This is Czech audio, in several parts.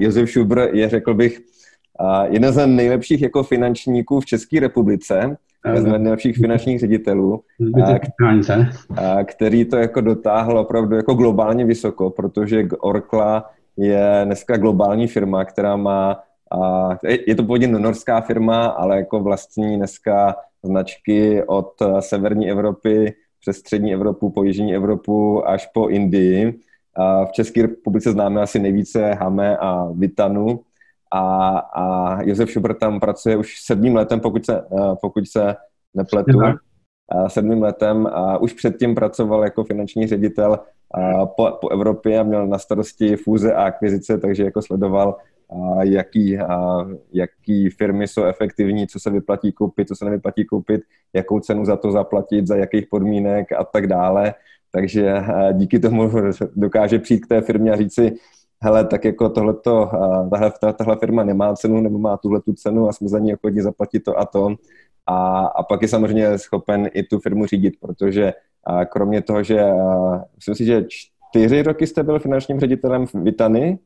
Josef Šubr je, řekl bych, jeden z nejlepších jako finančníků v České republice, jeden z nejlepších finančních ředitelů, který to jako dotáhl opravdu jako globálně vysoko, protože Orkla je dneska globální firma, která má, je to původně norská firma, ale jako vlastní dneska značky od severní Evropy přes střední Evropu, po jižní Evropu až po Indii. A v České republice známe asi nejvíce Hame a Vitanu. A, a Josef Šubr tam pracuje už sedmým letem, pokud se, pokud se nepletu. A sedmým letem a už předtím pracoval jako finanční ředitel po, po Evropě a měl na starosti fúze a akvizice, takže jako sledoval a jaký, jaký firmy jsou efektivní, co se vyplatí koupit, co se nevyplatí koupit, jakou cenu za to zaplatit, za jakých podmínek a tak dále. Takže díky tomu dokáže přijít k té firmě a říct si, hele, tak jako tohleto, tahle, tahle firma nemá cenu nebo má tuhle tu cenu a jsme za ní ochotní zaplatit to a to. A, a pak je samozřejmě schopen i tu firmu řídit, protože a kromě toho, že myslím si, že čtyři roky jste byl finančním ředitelem v Vitany,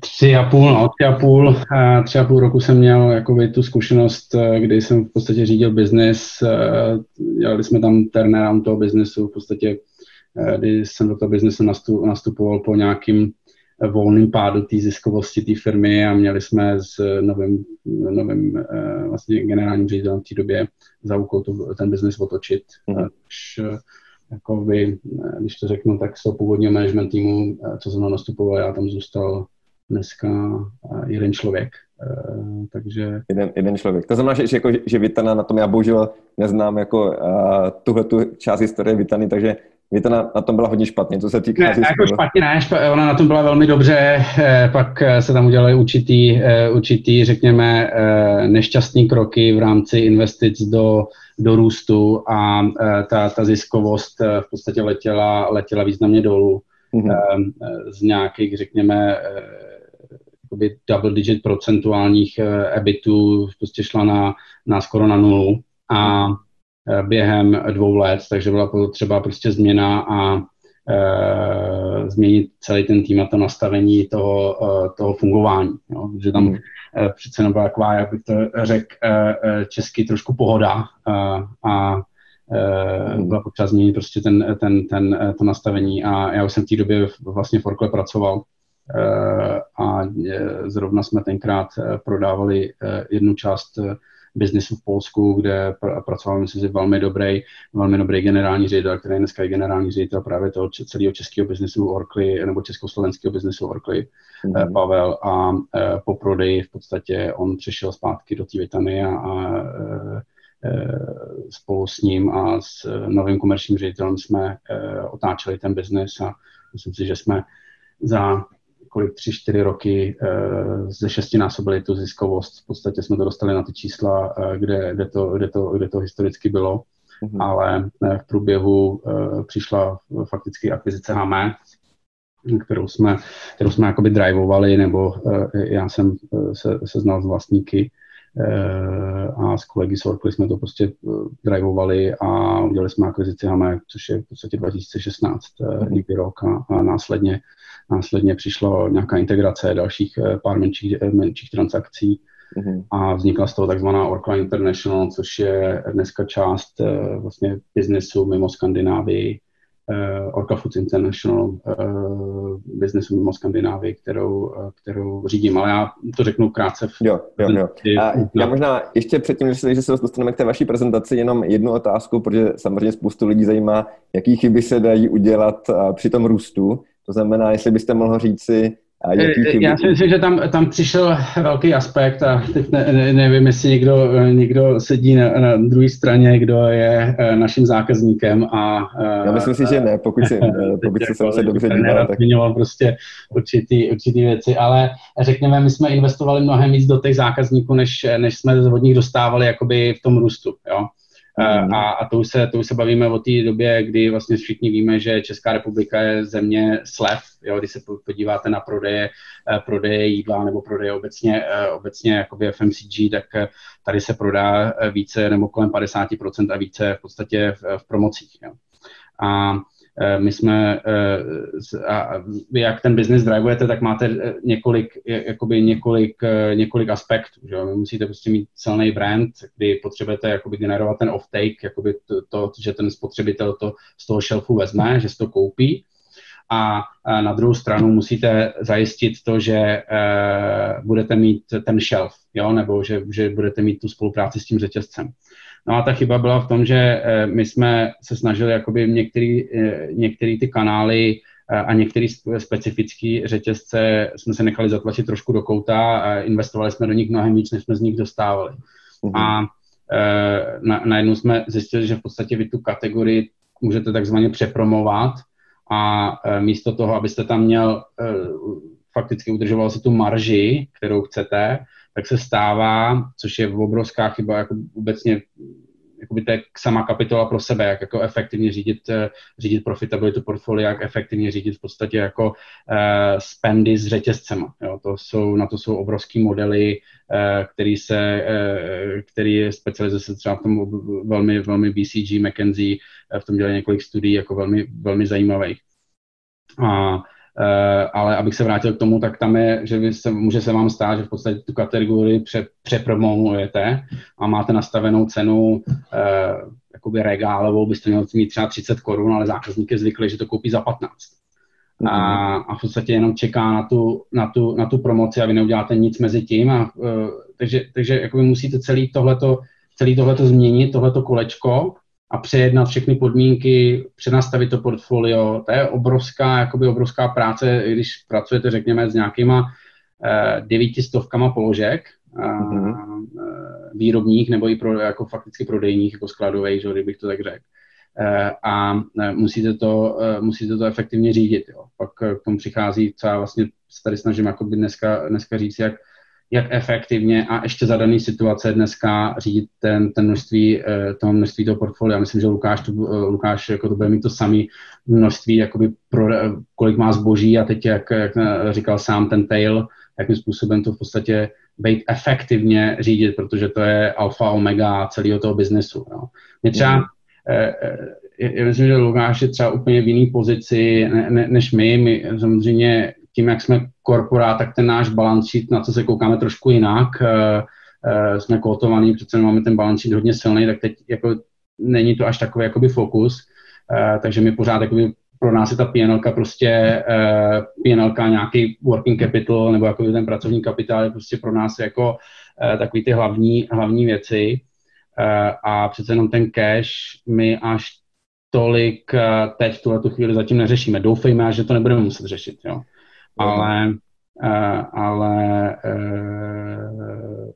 Tři a půl, no, tři a půl, tři a půl roku jsem měl jakoby tu zkušenost, eh, kdy jsem v podstatě řídil biznis, eh, dělali jsme tam turnaround toho biznesu, v podstatě, eh, kdy jsem do toho biznesu nastupoval po nějakým volným pádu té ziskovosti té firmy a měli jsme s novým, novým vlastně generálním ředitelem v té době za úkol to, ten biznes otočit. Mm. jakoby, když to řeknu, tak z toho původního management týmu, co jsem nastupoval, já tam zůstal dneska jeden člověk. Takže... Jeden, jeden člověk. To znamená, že, že, jako, že Vitana na tom já bohužel neznám jako uh, tuhle tu část historie Vitany, takže Vitana na tom byla hodně špatně, co se týká... Ne, jako špatně ne, špatně, ona na tom byla velmi dobře, eh, pak se tam udělaly určitý, určitý, řekněme, nešťastný kroky v rámci investic do, do růstu a ta, ta ziskovost v podstatě letěla, letěla významně dolů. Mm-hmm. Z nějakých, řekněme, jakoby double digit procentuálních eh, EBITů prostě šla na, na skoro na nulu a eh, během dvou let, takže byla potřeba prostě změna a e, změnit celý ten tým a to nastavení toho, e, toho fungování. Jo? Že tam e, přece nebyla taková, jak bych to řekl, e, česky trošku pohoda e, a e, byla potřeba změnit prostě ten, ten, ten, to nastavení a já už jsem v té době vlastně v Orkle pracoval Eh, a eh, zrovna jsme tenkrát eh, prodávali jednu část biznesu v Polsku, kde pr- pracoval, myslím si, velmi dobrý, velmi dobrý generální ředitel, který dneska je generální ředitel právě toho celého českého biznesu Orkly, nebo československého biznesu Orkly, mm-hmm. Pavel, a po prodeji v podstatě on přešel zpátky do té Vitany a, a spolu s ním a s novým komerčním ředitelem jsme otáčeli ten biznes a myslím si, že jsme za kolik tři, čtyři roky eh, ze šesti násobili tu ziskovost. V podstatě jsme to dostali na ty čísla, eh, kde, kde, to, kde, to, kde to historicky bylo, mm-hmm. ale eh, v průběhu přišla fakticky akvizice HM, kterou jsme, kterou jsme jakoby drivovali, nebo já jsem se, se znal s vlastníky a s kolegy z Orkly jsme to prostě drivovali a udělali jsme akvizici HAME, což je v podstatě 2016 mm-hmm. někdy rok a, a následně Následně přišla nějaká integrace dalších eh, pár menších, eh, menších transakcí mm-hmm. a vznikla z toho takzvaná Orkla International, což je dneska část eh, vlastně biznesu mimo Skandinávii, Orca Foods International biznesu mimo Skandinávii, kterou, kterou řídím, ale já to řeknu krátce. V... Jo, jo, jo. A já možná ještě předtím, že se dostaneme k té vaší prezentaci, jenom jednu otázku, protože samozřejmě spoustu lidí zajímá, jaký chyby se dají udělat při tom růstu. To znamená, jestli byste mohl říci, Jaký eh, Já si myslím, že tam, tam přišel velký aspekt a teď ne, ne, nevím, jestli někdo, někdo sedí na, na druhé straně, kdo je eh, naším zákazníkem a... Já myslím si, že ne, pokud, si, pokud se jako, se dobře díval. Tak... Zmiňoval prostě určitý, určitý věci, ale řekněme, my jsme investovali mnohem víc do těch zákazníků, než, než jsme od nich dostávali jakoby v tom růstu, jo. Mm. A, a to, už se, to už se bavíme o té době, kdy vlastně všichni víme, že Česká republika je země slev. Jo, když se podíváte na prodeje, eh, prodeje jídla nebo prodeje obecně, eh, obecně jakoby FMCG, tak tady se prodá více nebo kolem 50% a více v podstatě v, v promocích. Jo. A my jsme, eh, a vy jak ten business drivujete, tak máte eh, několik, jakoby několik, několik aspektů. Že? Musíte prostě mít silný brand, kdy potřebujete jakoby generovat ten off-take, jakoby to, to, že ten spotřebitel to z toho shelfu vezme, že si to koupí. A na druhou stranu musíte zajistit to, že budete mít ten shelf, jo? nebo že, že budete mít tu spolupráci s tím řetězcem. No a ta chyba byla v tom, že eh, my jsme se snažili jakoby některý, eh, některý ty kanály eh, a některé specifické řetězce jsme se nechali zatlačit trošku do kouta a investovali jsme do nich mnohem víc, než jsme z nich dostávali. Mm-hmm. A na, najednou jsme zjistili, že v podstatě vy tu kategorii můžete takzvaně přepromovat a místo toho, abyste tam měl fakticky udržoval si tu marži, kterou chcete, tak se stává, což je obrovská chyba jako obecně jakoby to je sama kapitola pro sebe, jak jako efektivně řídit, eh, řídit profitabilitu portfolia, jak efektivně řídit v podstatě jako uh, spendy s řetězcema. Jo. To jsou, na to jsou obrovský modely, uh, který se, uh, který specializuje se třeba v tom velmi, velmi BCG, McKenzie, v tom dělají několik studií jako velmi, velmi zajímavých. A ale abych se vrátil k tomu, tak tam je, že vy se, může se vám stát, že v podstatě tu kategorii pře, přepromolujete a máte nastavenou cenu eh, jakoby regálovou, byste měli mít třeba 30 korun, ale zákazník je zvyklý, že to koupí za 15. Mm. A, a v podstatě jenom čeká na tu, na tu, na tu promoci a vy neuděláte nic mezi tím. A, uh, takže takže jakoby musíte celý tohleto, celý tohleto změnit, tohleto kolečko a přejednat všechny podmínky, přenastavit to portfolio. To je obrovská, jakoby obrovská práce, když pracujete, řekněme, s nějakýma eh, devítistovkama položek, mm-hmm. výrobních nebo i pro, jako fakticky prodejních, jako skladových, že, kdybych to tak řekl. Eh, a musíte to, musíte to efektivně řídit. Jo. Pak k tomu přichází, co já vlastně se tady snažím dneska, dneska říct, jak jak efektivně a ještě za dané situace dneska řídit ten, ten množství, eh, to množství toho portfolia. Myslím, že Lukáš, to, eh, Lukáš jako to bude mít to samé množství, jakoby pro, kolik má zboží a teď, jak, jak říkal sám ten tail, jakým způsobem to v podstatě být efektivně řídit, protože to je alfa omega celého toho biznesu. Jo. Mě třeba, mm. eh, já myslím, že Lukáš je třeba úplně v jiné pozici ne, ne, než my. My samozřejmě tím, jak jsme korporát, tak ten náš balance sheet, na co se koukáme trošku jinak, uh, jsme kotovaní, přece máme ten balance sheet hodně silný, tak teď jako není to až takový jakoby fokus, uh, takže my pořád jakoby pro nás je ta PNL prostě uh, PNL nějaký working capital nebo jako ten pracovní kapitál je prostě pro nás jako takový ty hlavní, hlavní věci a přece jenom ten cash my až tolik teď v tuhle chvíli zatím neřešíme. Doufejme, že to nebudeme muset řešit. Jo ale, uh, ale uh,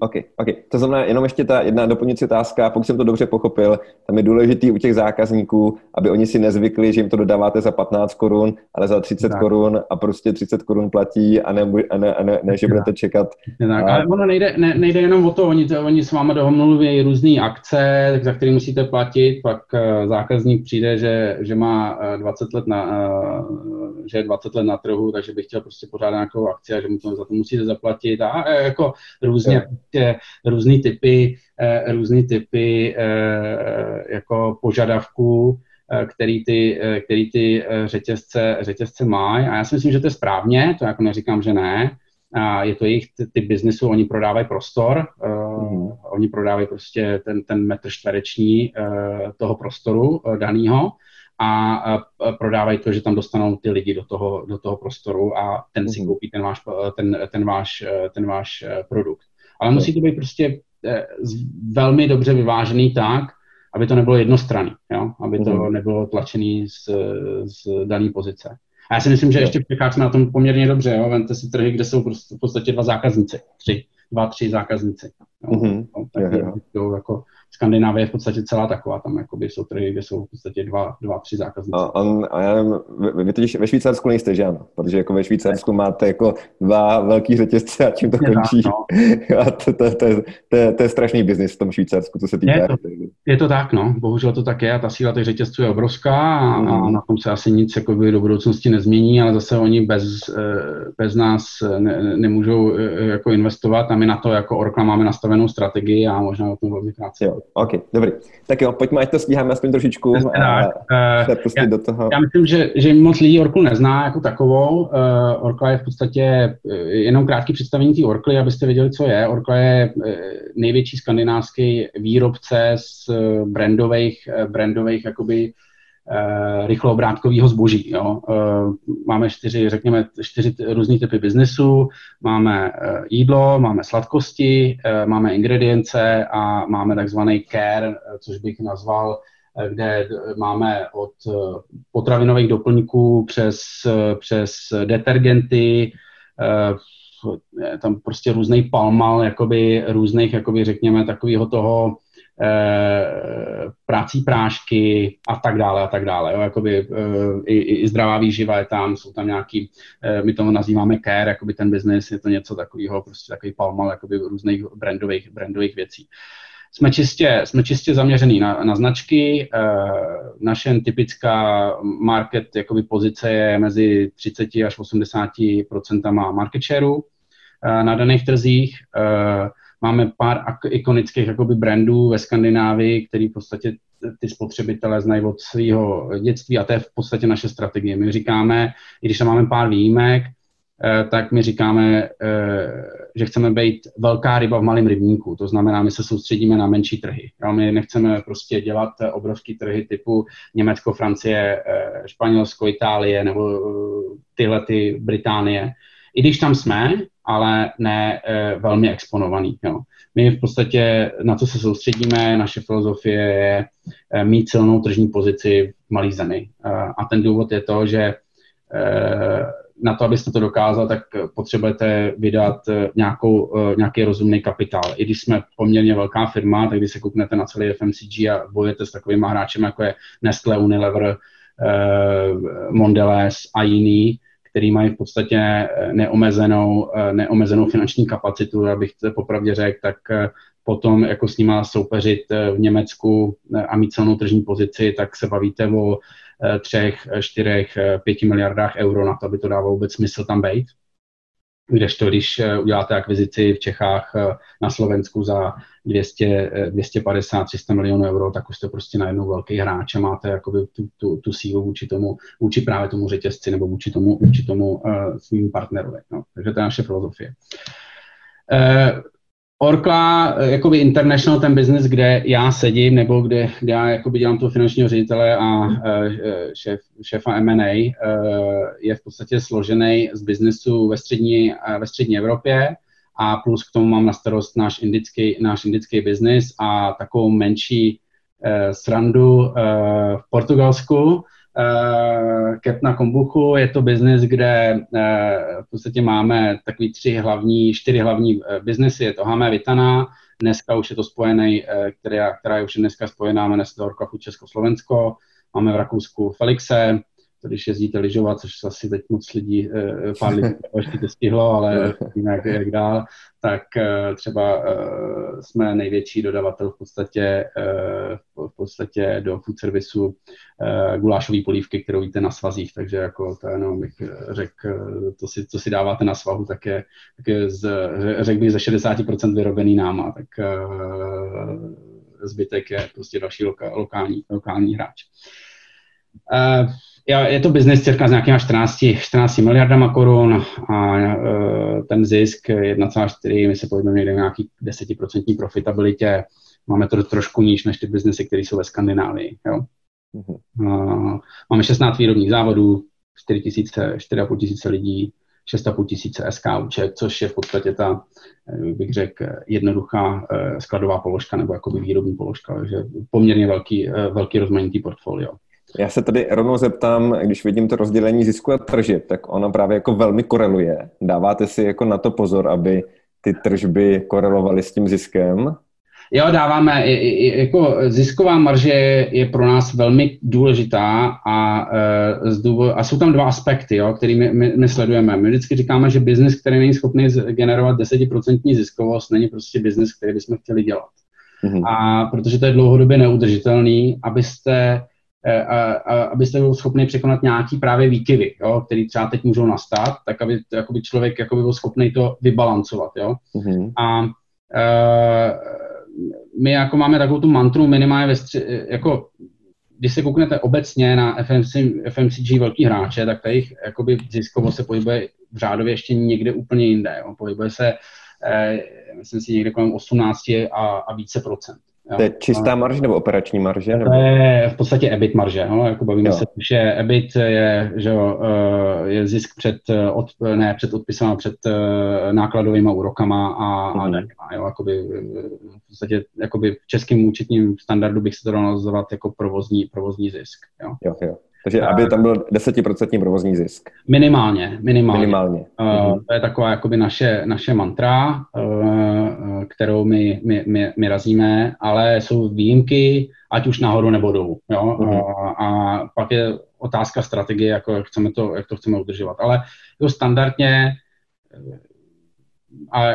OK, OK. To znamená jenom ještě ta jedna doplňující otázka, pokud jsem to dobře pochopil, tam je důležitý u těch zákazníků, aby oni si nezvykli, že jim to dodáváte za 15 korun, ale za 30 tak. korun a prostě 30 korun platí a ne, a ne, a ne, ne že budete čekat. Tak, a... ale ono nejde, ne, nejde jenom o to, oni, to, oni s váma domluví různé akce, za které musíte platit, pak uh, zákazník přijde, že, že má 20 let na, uh, že je 20 let na trhu, takže bych chtěl prostě pořádat nějakou akci a že mu to za to musíte zaplatit a, jako různě yeah různé typy, eh, různý typy eh, jako požadavků, eh, který ty, který ty řetězce, řetězce mají. A já si myslím, že to je správně, to jako neříkám, že ne. A je to jejich ty biznesu, oni prodávají prostor, mm. oni prodávají prostě ten, ten metr čtvereční toho prostoru daného a prodávají to, že tam dostanou ty lidi do toho, do toho prostoru a ten si mhm. koupí ten váš, ten, ten váš, ten váš produkt. Ale musí to být prostě eh, velmi dobře vyvážený tak, aby to nebylo jednostranný, jo? aby to mm. nebylo tlačený z, z dané pozice. A já si myslím, že ještě v Čechách jsme na tom poměrně dobře. Jo? Vemte si trhy, kde jsou prostě v podstatě dva zákazníci, tři, dva, tři zákazníci. Jo? Mm-hmm. No, tak jo, jo. jako Skandinávie je v podstatě celá taková, tam jakoby jsou trhy, kde jsou v podstatě dva, dva tři zákazníci. A, on, a já nevím, vy, vy totiž ve Švýcarsku nejste, že ano? Protože jako ve Švýcarsku máte jako dva velký řetězce a čím to je končí. No. a to, to, to, to, to, je, to je strašný biznis v tom Švýcarsku, co se týká. Je to, je to tak, no. Bohužel to tak je a ta síla těch řetězců je obrovská a, mm. a na tom se asi nic jakoby, do budoucnosti nezmění, ale zase oni bez, eh, bez nás ne, nemůžou eh, jako investovat a my na to jako Orkla máme nastavenou strategii a možná o tom velmi krátce. Jo. OK, dobrý. Tak jo, pojďme, ať to stíháme aspoň trošičku a se pustit já, do toho. Já myslím, že, že moc lidí Orklu nezná jako takovou. Uh, Orkla je v podstatě jenom krátký představení té Orkly, abyste věděli, co je. Orkla je největší skandinávský výrobce z brandových, brandových jakoby Eh, rychloobrátkového zboží. Jo. Eh, máme čtyři, řekněme, čtyři různé typy biznesu. Máme eh, jídlo, máme sladkosti, máme ingredience a máme takzvaný care, což bych nazval, kde máme od potravinových doplňků přes, přes detergenty, tam prostě různý palmal, jakoby různých, jakoby řekněme, takového toho Eh, prací prášky a tak dále a tak dále. Jo, jakoby, eh, i, i zdravá výživa je tam, jsou tam nějaký, eh, my to nazýváme care, jakoby ten business, je to něco takového, prostě takový palmal jakoby různých brandových, brandových věcí. Jsme čistě, jsme čistě zaměřený na, na značky. naše typická market jakoby pozice je mezi 30 až 80 procentama market shareu na daných trzích. Máme pár ikonických jakoby brandů ve Skandinávii, který v podstatě ty spotřebitelé znají od svého dětství a to je v podstatě naše strategie. My říkáme, i když tam máme pár výjimek, eh, tak my říkáme, eh, že chceme být velká ryba v malém rybníku. To znamená, my se soustředíme na menší trhy. My nechceme prostě dělat obrovské trhy typu Německo, Francie, eh, Španělsko, Itálie nebo tyhle ty Británie. I když tam jsme, ale ne e, velmi exponovaný. Jo. My v podstatě, na co se soustředíme, naše filozofie je e, mít silnou tržní pozici v malé zemi. E, a ten důvod je to, že e, na to, abyste to dokázal, tak potřebujete vydat nějakou, nějaký rozumný kapitál. I když jsme poměrně velká firma, tak když se kouknete na celý FMCG a bojujete s takovými hráčemi, jako je Nestlé, Unilever, Mondelez a jiný, který mají v podstatě eh, neomezenou, eh, neomezenou finanční kapacitu, abych to popravdě řekl, tak eh, potom jako s nima soupeřit v Německu a mít silnou tržní pozici, tak se bavíte o třech, čtyřech, pěti miliardách euro na to, aby to dávalo vůbec smysl tam být. Kdežto, když uděláte akvizici v Čechách na Slovensku za 200, 250, 300 milionů euro, tak už jste prostě najednou velký hráč a máte jakoby tu, tu, tu sílu vůči tomu, vůči právě tomu řetězci nebo vůči tomu, vůči tomu uh, svým partnerovi. No. Takže to je naše filozofie. Uh, Orkla, eh, jakoby international, ten business, kde já sedím, nebo kde, kde já jakoby dělám toho finančního ředitele a uh, šéf, šéfa M&A, uh, je v podstatě složený z biznesu ve střední, uh, ve střední Evropě a plus k tomu mám na starost náš indický, náš indický biznis a takovou menší uh, srandu uh, v Portugalsku, Uh, Kepna Kombuchu je to biznis, kde uh, v podstatě máme takový tři hlavní, čtyři hlavní uh, biznesy. Je to Hamé Vitana, dneska už je to spojený, uh, která, která je už dneska spojená, jmenuje se to Orkafu Československo. Máme v Rakousku Felixe, když jezdíte lyžovat, což asi teď moc lidí, eh, pár lidí ještě to stihlo, ale víme, jak, dál, tak eh, třeba eh, jsme největší dodavatel v podstatě, v podstatě do food servisu gulášové polívky, kterou víte na svazích, takže jako to jenom bych řekl, to si, co si dáváte na svahu, tak je, tak je z, řekl bych ze 60% vyrobený náma, tak zbytek je prostě další loka, lokální, lokální hráč. Uh, je to biznes cirka s nějakýma 14, 14 miliardama korun a uh, ten zisk 1,4, my se pohybujeme někde nějaký 10% profitabilitě. Máme to trošku níž než ty biznesy, které jsou ve Skandinávii. Jo. Uh, máme 16 výrobních závodů, 4 tisíce, 4,5 tisíce lidí, 6,5 tisíce SKUček, což je v podstatě ta, eh, bych řekl, jednoduchá skladová položka nebo jakoby výrobní položka, takže poměrně velký, velký rozmanitý portfolio. Já se tady rovnou zeptám, když vidím to rozdělení zisku a tržeb, tak ono právě jako velmi koreluje. Dáváte si jako na to pozor, aby ty tržby korelovaly s tím ziskem? Jo, dáváme, jako zisková marže je pro nás velmi důležitá a, e, a jsou tam dva aspekty, jo, který my, my, my sledujeme. My vždycky říkáme, že biznis, který není schopný generovat 10% ziskovost, není prostě biznis, který bychom chtěli dělat. Mm-hmm. A protože to je dlouhodobě neudržitelný, abyste a, a, abyste byl schopni překonat nějaký právě výkyvy, jo, které třeba teď můžou nastat, tak aby jakoby člověk jakoby byl schopný to vybalancovat. Jo. Mm-hmm. A e, my jako máme takovou tu mantru minimálně ve stři, jako když se kouknete obecně na FMC, FMCG velký hráče, tak ta jejich jakoby ziskovost se pohybuje v řádově ještě někde úplně jinde. Jo. Pohybuje se, eh, myslím si, někde kolem 18 a, a více procent. To je čistá marže nebo operační marže? Nebo? To je v podstatě EBIT marže. No? Jako bavíme jo. se, že EBIT je, že jo, eh, je zisk před, eh, od, ne před odpisem, před eh, nákladovými úrokama a, mm. a mhm. Jo? Jakoby, v podstatě jakoby v českém účetním standardu bych se to dal nazvat jako provozní, provozní zisk. Jo? Jo, jo. Takže aby tam byl desetiprocentní provozní zisk. Minimálně, minimálně. minimálně. Uh, to je taková jakoby naše, naše mantra, uh, kterou my, my, my, my razíme, ale jsou výjimky, ať už nahoru nebo dolů. Jo? Uh, a pak je otázka strategie, jako jak, chceme to, jak to chceme udržovat. Ale jo, standardně a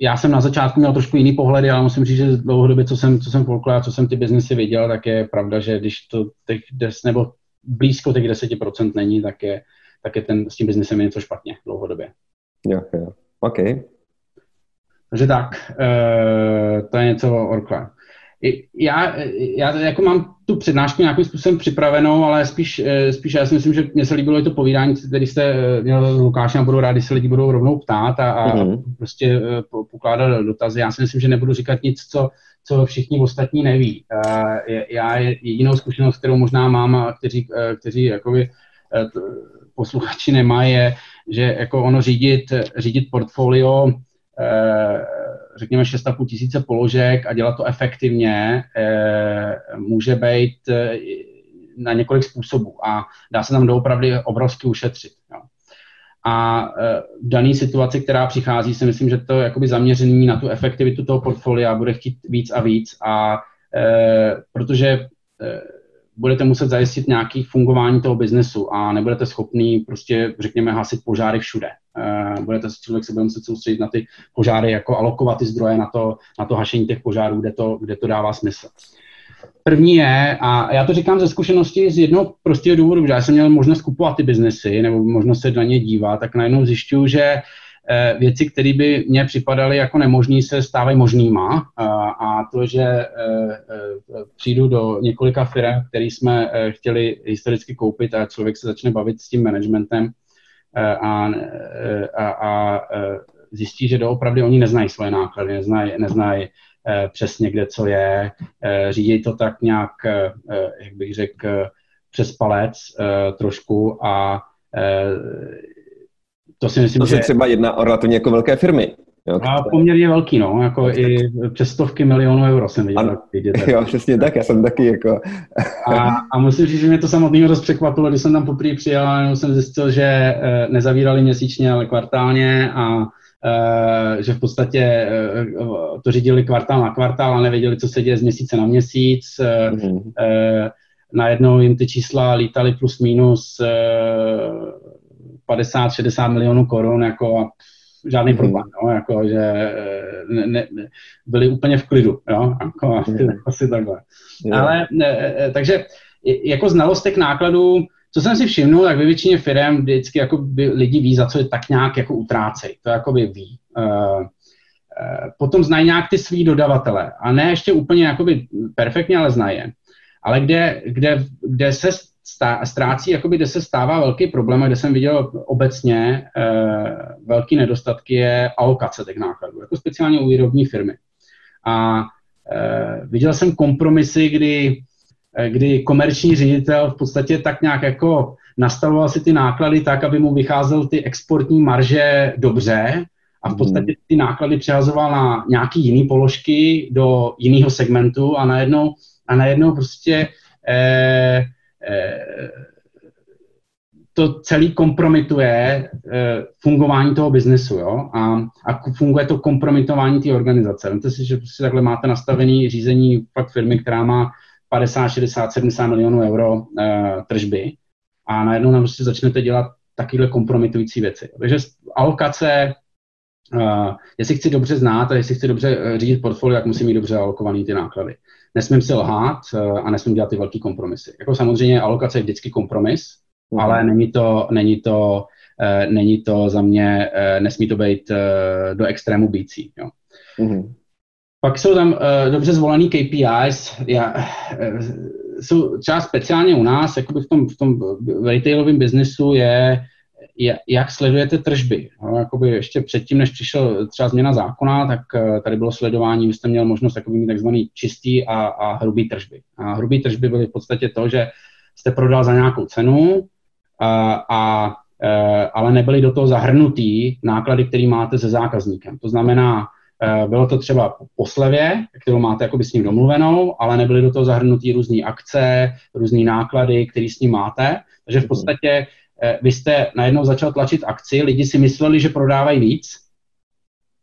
já jsem na začátku měl trošku jiný pohledy, ale musím říct, že dlouhodobě, co jsem, co jsem a co jsem ty biznesy viděl, tak je pravda, že když to těch des, nebo blízko těch 10% není, tak je, tak je ten, s tím biznesem něco špatně dlouhodobě. Jo, jo. OK. Takže tak, e, to je něco o Orkle. Já, já jako mám tu přednášku nějakým způsobem připravenou, ale spíš, eh, spíš já si myslím, že mně se líbilo i to povídání, které jste eh, měl s Lukášem a budu rád, když se lidi budou rovnou ptát a, a mm-hmm. prostě pokládat dotazy. Já si myslím, že nebudu říkat nic, co, co všichni ostatní neví. Já jedinou zkušenost, kterou možná mám a kteří, kteří jakoby, posluchači nemají, je, že jako ono řídit, řídit portfolio řekněme 6,5 tisíce položek a dělat to efektivně může být na několik způsobů a dá se tam doopravdy obrovsky ušetřit. Jo. A e, v dané situaci, která přichází, si myslím, že to jakoby zaměření na tu efektivitu toho portfolia bude chtít víc a víc, a e, protože e, budete muset zajistit nějaký fungování toho biznesu a nebudete schopný prostě, řekněme, hasit požáry všude. E, budete, člověk se bude muset soustředit na ty požáry, jako alokovat ty zdroje na to, na to hašení těch požárů, kde to, kde to dává smysl. První je, a já to říkám ze zkušenosti z jednoho prostého důvodu, že já jsem měl možnost kupovat ty biznesy nebo možnost se na ně dívat, tak najednou zjišťuju, že eh, věci, které by mně připadaly jako nemožný, se stávají možnýma. A to, že eh, eh, přijdu do několika firm, které jsme chtěli historicky koupit a člověk se začne bavit s tím managementem a, a, a zjistí, že doopravdy oni neznají svoje náklady, neznají, neznají Eh, přesně kde co je, eh, řídí to tak nějak, eh, jak bych řekl, přes palec trošku a to si myslím, to se že... třeba jedna o relativně jako velké firmy. Jo, a poměrně velký, no, jako i přes stovky milionů euro jsem viděl. Ano, jo, přesně tak, já jsem taky jako... a, a musím říct, že mě to samotného dost překvapilo, když jsem tam poprvé přijel, a jsem zjistil, že nezavírali měsíčně, ale kvartálně a Eh, že v podstatě eh, to řídili kvartál na kvartál a nevěděli, co se děje z měsíce na měsíc. Mm-hmm. Najednou jim ty čísla lítaly plus minus 50-60 milionů korun, jako žádný mm. problém, no, jako, že ne, ne, byli úplně v klidu, jo, jako, mm. asi takhle. Yeah. Ale, ne, takže jako znalost těch nákladů co jsem si všimnul, tak ve většině firm vždycky jako by lidi ví, za co je tak nějak jako utrácej. To jako by ví. Uh, potom znají nějak ty svý dodavatele. A ne ještě úplně jakoby perfektně, ale znají je. Ale kde, kde, kde se stá, ztrácí, jakoby, kde se stává velký problém, a kde jsem viděl obecně uh, velký nedostatky, je alokace těch nákladů, jako speciálně u výrobní firmy. A uh, viděl jsem kompromisy, kdy Eh, kdy komerční ředitel v podstatě tak nějak jako nastavoval si ty náklady tak, aby mu vycházel ty exportní marže dobře a v mhm. podstatě ty náklady přehazoval na nějaký jiný položky do jiného segmentu a najednou, a najednou prostě eh, to celý kompromituje eh, fungování toho biznesu, jo, a, a funguje to kompromitování té organizace. Vemte si, že prostě takhle máte nastavený řízení fakt firmy, která má 50, 60, 70 milionů euro uh, tržby a najednou nám prostě začnete dělat takovéhle kompromitující věci. Takže alokace, uh, jestli chci dobře znát a jestli chci dobře eh, řídit portfolio, tak musím mít dobře alokovaný ty náklady. Nesmím si lhát uh, a nesmím dělat ty velké kompromisy. Jako samozřejmě alokace je vždycky kompromis, mm. ale není to, není to, uh, není to za mě, uh, nesmí to být do extrému bící. Jo. Mm. Pak jsou tam uh, dobře zvolený KPIs. Já, jsou třeba speciálně u nás, jakoby v tom, v tom retailovém biznesu je, jak sledujete tržby. No, jakoby ještě předtím, než přišel třeba změna zákona, tak uh, tady bylo sledování, vy jste měl možnost jakoby mít takzvaný čistý a, a hrubý tržby. A hrubý tržby byly v podstatě to, že jste prodal za nějakou cenu a, a ale nebyly do toho zahrnutý náklady, které máte se zákazníkem. To znamená, Eh, bylo to třeba po slevě, kterou máte jakoby s ním domluvenou, ale nebyly do toho zahrnutý různé akce, různé náklady, které s ním máte. Takže v mhm. podstatě eh, vy jste najednou začal tlačit akci, lidi si mysleli, že prodávají víc,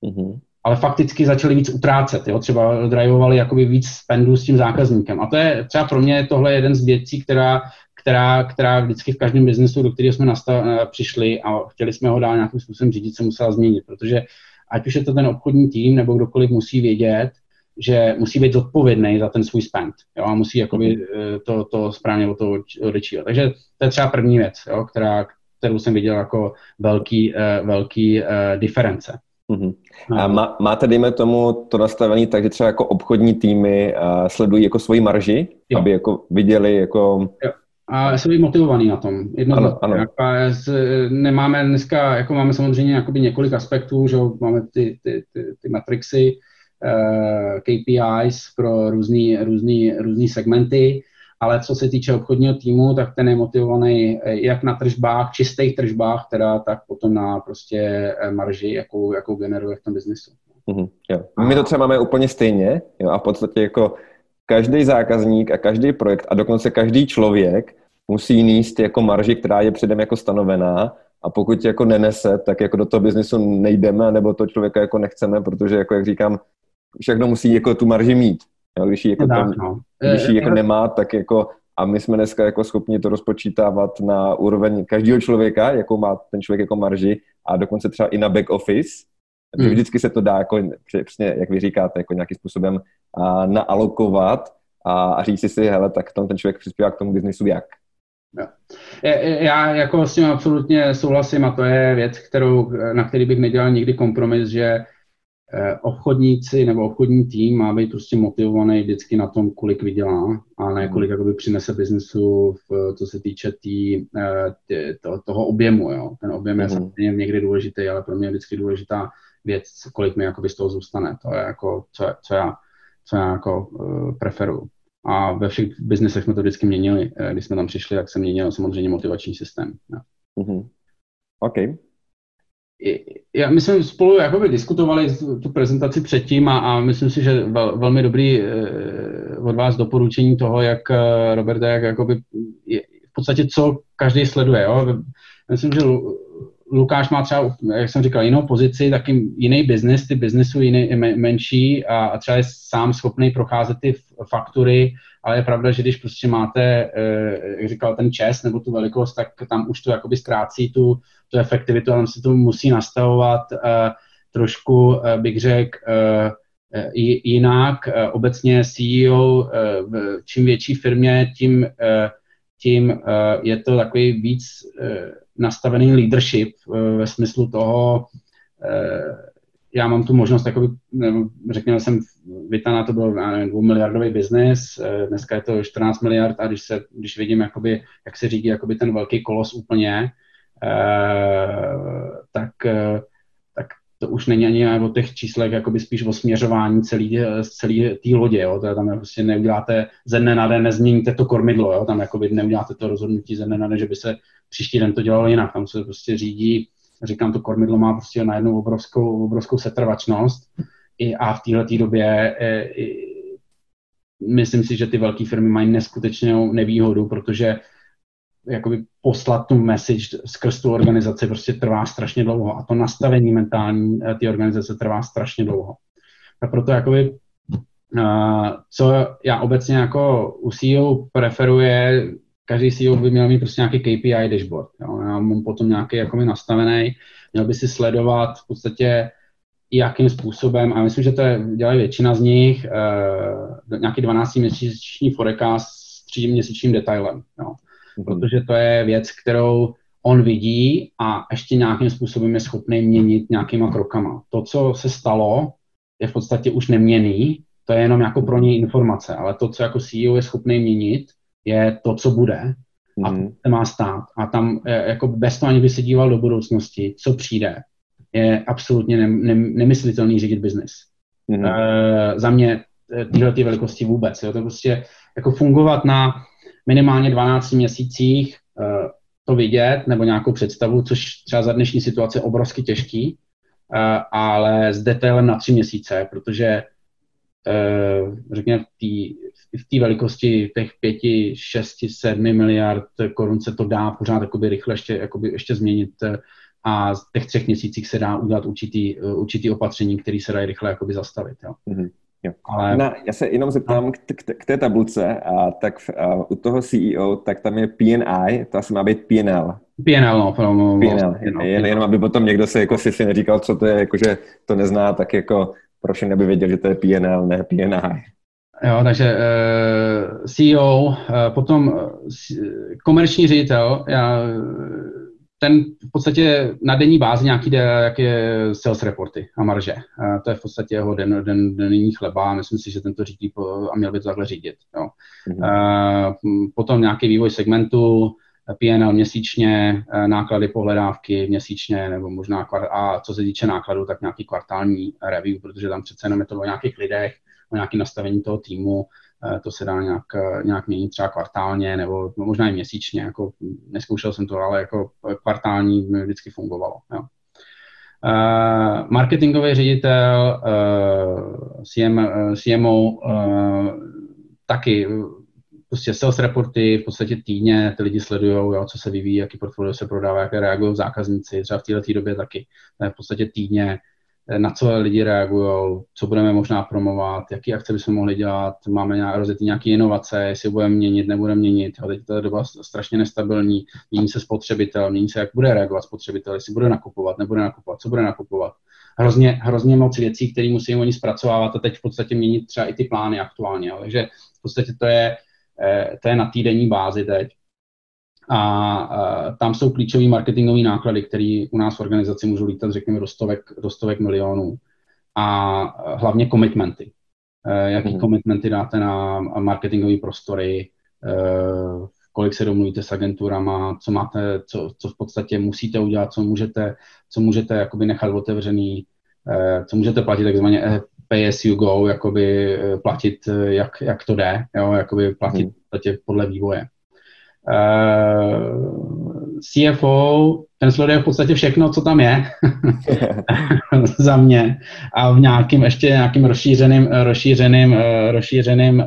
mm-hmm. ale fakticky začali víc utrácet. Jo? Třeba drivovali jakoby víc spendů s tím zákazníkem. A to je třeba pro mě tohle jeden z věcí, která, která, která vždycky v každém biznesu, do kterého jsme nastav, eh, přišli a chtěli jsme ho dál nějakým způsobem řídit, se musela změnit, protože ať už je to ten obchodní tým nebo kdokoliv musí vědět, že musí být zodpovědný za ten svůj spend jo, a musí jakoby, mhm. eh, to, to správně o to odečívat. Takže to je třeba první věc, jo, která, kterou jsem viděl jako velký, uh, velký uh, diference. Mm-hmm. A má, máte, dejme tomu, to nastavení tak, že třeba jako obchodní týmy uh, sledují jako svoji marži, jo. aby jako viděli jako... Jo a jsou motivovaný na tom. Ano, ano. Jako, nemáme dneska, jako máme samozřejmě několik aspektů, že máme ty, ty, ty, ty matrixy, eh, KPIs pro různý, různý, různý segmenty, ale co se týče obchodního týmu, tak ten je motivovaný eh, jak na tržbách, čistých tržbách, teda, tak potom na prostě eh, marži, jakou, jakou generuje v tom biznesu. Mm-hmm, jo. My to třeba máme úplně stejně jo, a v podstatě jako každý zákazník a každý projekt a dokonce každý člověk musí níst jako marži, která je předem jako stanovená a pokud jako nenese, tak jako do toho biznesu nejdeme, nebo to člověka jako nechceme, protože jako jak říkám, všechno musí jako tu marži mít. Jo, když ji jako, tam, no. když ji jako nemá, tak jako a my jsme dneska jako schopni to rozpočítávat na úroveň každého člověka, jakou má ten člověk jako marži a dokonce třeba i na back office. Hmm. Vždycky se to dá jako, přesně, jak vy říkáte, jako nějakým způsobem a, naalokovat a, a říct si, hele, tak tam ten člověk přispívá k tomu biznisu jak. Já jako s tím absolutně souhlasím a to je věc, kterou, na který bych nedělal nikdy kompromis, že eh, obchodníci nebo obchodní tým má být prostě motivovaný vždycky na tom, kolik vydělá a ne kolik jakoby přinese biznesu, v, co se týče tý, eh, tý, to, toho objemu. Jo. Ten objem mm. je mhm. samozřejmě někdy důležitý, ale pro mě je vždycky důležitá věc, kolik mi jakoby z toho zůstane. To je jako, co, co já, co já jako uh, preferuju. A ve všech biznesech jsme to vždycky měnili. Eh, když jsme tam přišli, tak se měnil samozřejmě motivační systém. Mm-hmm. OK. Já, my jsme spolu jakoby diskutovali tu prezentaci předtím a, a myslím si, že vel, velmi dobrý eh, od vás doporučení toho, jak eh, Roberta, jak jakoby, je, v podstatě co každý sleduje. Jo? Myslím, že Lukáš má třeba, jak jsem říkal, jinou pozici, taky jiný biznis, ty biznesy jiný, menší a, a třeba je sám schopný procházet ty faktury, ale je pravda, že když prostě máte, eh, jak říkal, ten čes nebo tu velikost, tak tam už to jakoby ztrácí tu, tu efektivitu a tam se to musí nastavovat eh, trošku, eh, bych řekl, jinak. Obecně CEO v čím větší firmě, tím, tím je to takový víc nastavený leadership eh, ve smyslu toho, eh, já mám tu možnost, jakoby, řekněme jsem, Vitana to byl nevím, dvoumiliardový biznis, eh, dneska je to 14 miliard a když, se, když vidím, jakoby, jak se řídí jakoby ten velký kolos úplně, tak, tak to už není ani o těch číslech, jakoby spíš o směřování celý, celý té lodě, jo. To tam prostě neuděláte ze dne na den, nezměníte to kormidlo, jo. tam jakoby neuděláte to rozhodnutí ze dne na den, že by se příští den to dělalo jinak. Tam se prostě řídí, říkám, to kormidlo má prostě najednou obrovskou, obrovskou setrvačnost I, a v této době i, myslím si, že ty velké firmy mají neskutečnou nevýhodu, protože jakoby poslat tu message skrz tu organizaci prostě trvá strašně dlouho a to nastavení mentální e, ty organizace trvá strašně dlouho. A proto jakoby Uh, co já obecně jako u CEO preferuje každý CEO by měl mít prostě nějaký KPI dashboard. Jo. Já mám potom nějaký jako nastavený, měl by si sledovat v podstatě jakým způsobem, a myslím, že to je, dělají většina z nich, uh, nějaký 12-měsíční forecast s 3-měsíčním detailem. Jo. Mm-hmm. Protože to je věc, kterou on vidí a ještě nějakým způsobem je schopný měnit nějakýma krokama. To, co se stalo, je v podstatě už neměný, to je jenom jako pro něj informace, ale to, co jako CEO je schopný měnit, je to, co bude a to se má stát. A tam e, jako bez toho, ani by se díval do budoucnosti, co přijde, je absolutně ne, ne, nemyslitelný řídit biznis. Mm. E, za mě e, tyhle ty velikosti vůbec. Jo. To prostě jako fungovat na minimálně 12 měsících, e, to vidět, nebo nějakou představu, což třeba za dnešní situace je obrovsky těžký, e, ale s detailem na tři měsíce, protože e, řekněme v té velikosti těch pěti, šesti, sedmi miliard korun se to dá pořád jakoby rychle ještě, jakoby ještě změnit a z těch třech měsících se dá udělat určitý, určitý opatření, které se dají rychle jakoby zastavit. Jo. Mm-hmm. Jo. Ale... Na, já se jenom zeptám k, k, k té tabulce, a tak a u toho CEO, tak tam je PNI, to asi má být PNL. PNL, no. Pro, no, PNL, no, jen, jenom aby potom někdo se jako si, si neříkal, co to je, jakože to nezná, tak jako proč neby věděl, že to je PNL, ne PNI. Jo, takže uh, eh, CEO, uh, eh, potom uh, komerční ředitel, já ten v podstatě na denní bázi nějaký jde, jak je sales reporty a marže. A to je v podstatě jeho den, den, denní chleba a myslím si, že ten to řídí a měl by to takhle řídit. Jo. Mm-hmm. A potom nějaký vývoj segmentu, PNL měsíčně, náklady pohledávky měsíčně, nebo možná a co se týče nákladů, tak nějaký kvartální review, protože tam přece jenom je to o nějakých lidech, o nějakém nastavení toho týmu, to se dá nějak, eh, nějak měnit třeba kvartálně nebo možná i měsíčně. Jako, neskoušel jsem to, ale jako kvartální vždycky fungovalo. Jo. Uh, marketingový ředitel, uh, CM, uh, CMO, uh, taky prostě sales reporty v podstatě týdně ty lidi sledují, co se vyvíjí, jaký portfolio se prodává, jaké reagují zákazníci, třeba v této době taky v podstatě týdně na co lidi reagují, co budeme možná promovat, jaký akce bychom mohli dělat, máme nějak, rozjetý nějaké inovace, jestli budeme měnit, nebudeme měnit. A teď je doba strašně nestabilní, mění se spotřebitel, mění se, jak bude reagovat spotřebitel, jestli bude nakupovat, nebude nakupovat, co bude nakupovat. Hrozně, hrozně moc věcí, které musí oni zpracovávat a teď v podstatě měnit třeba i ty plány aktuálně. Takže v podstatě to je, eh, to je na týdenní bázi teď a tam jsou klíčové marketingové náklady, které u nás v organizaci můžou lítat, řekněme, do stovek, do stovek milionů. A hlavně komitmenty. E, jaký mm. komitmenty dáte na marketingové prostory, e, kolik se domluvíte s agenturama, co máte, co, co v podstatě musíte udělat, co můžete, co můžete jakoby nechat otevřený, e, co můžete platit takzvaně pay as you go, jakoby platit, jak, jak to jde, jo, jakoby platit mm. podle vývoje. Uh, CFO, ten sleduje v podstatě všechno, co tam je za mě a v nějakým ještě nějakým rozšířeným, rozšířeným, uh, rozšířeným uh,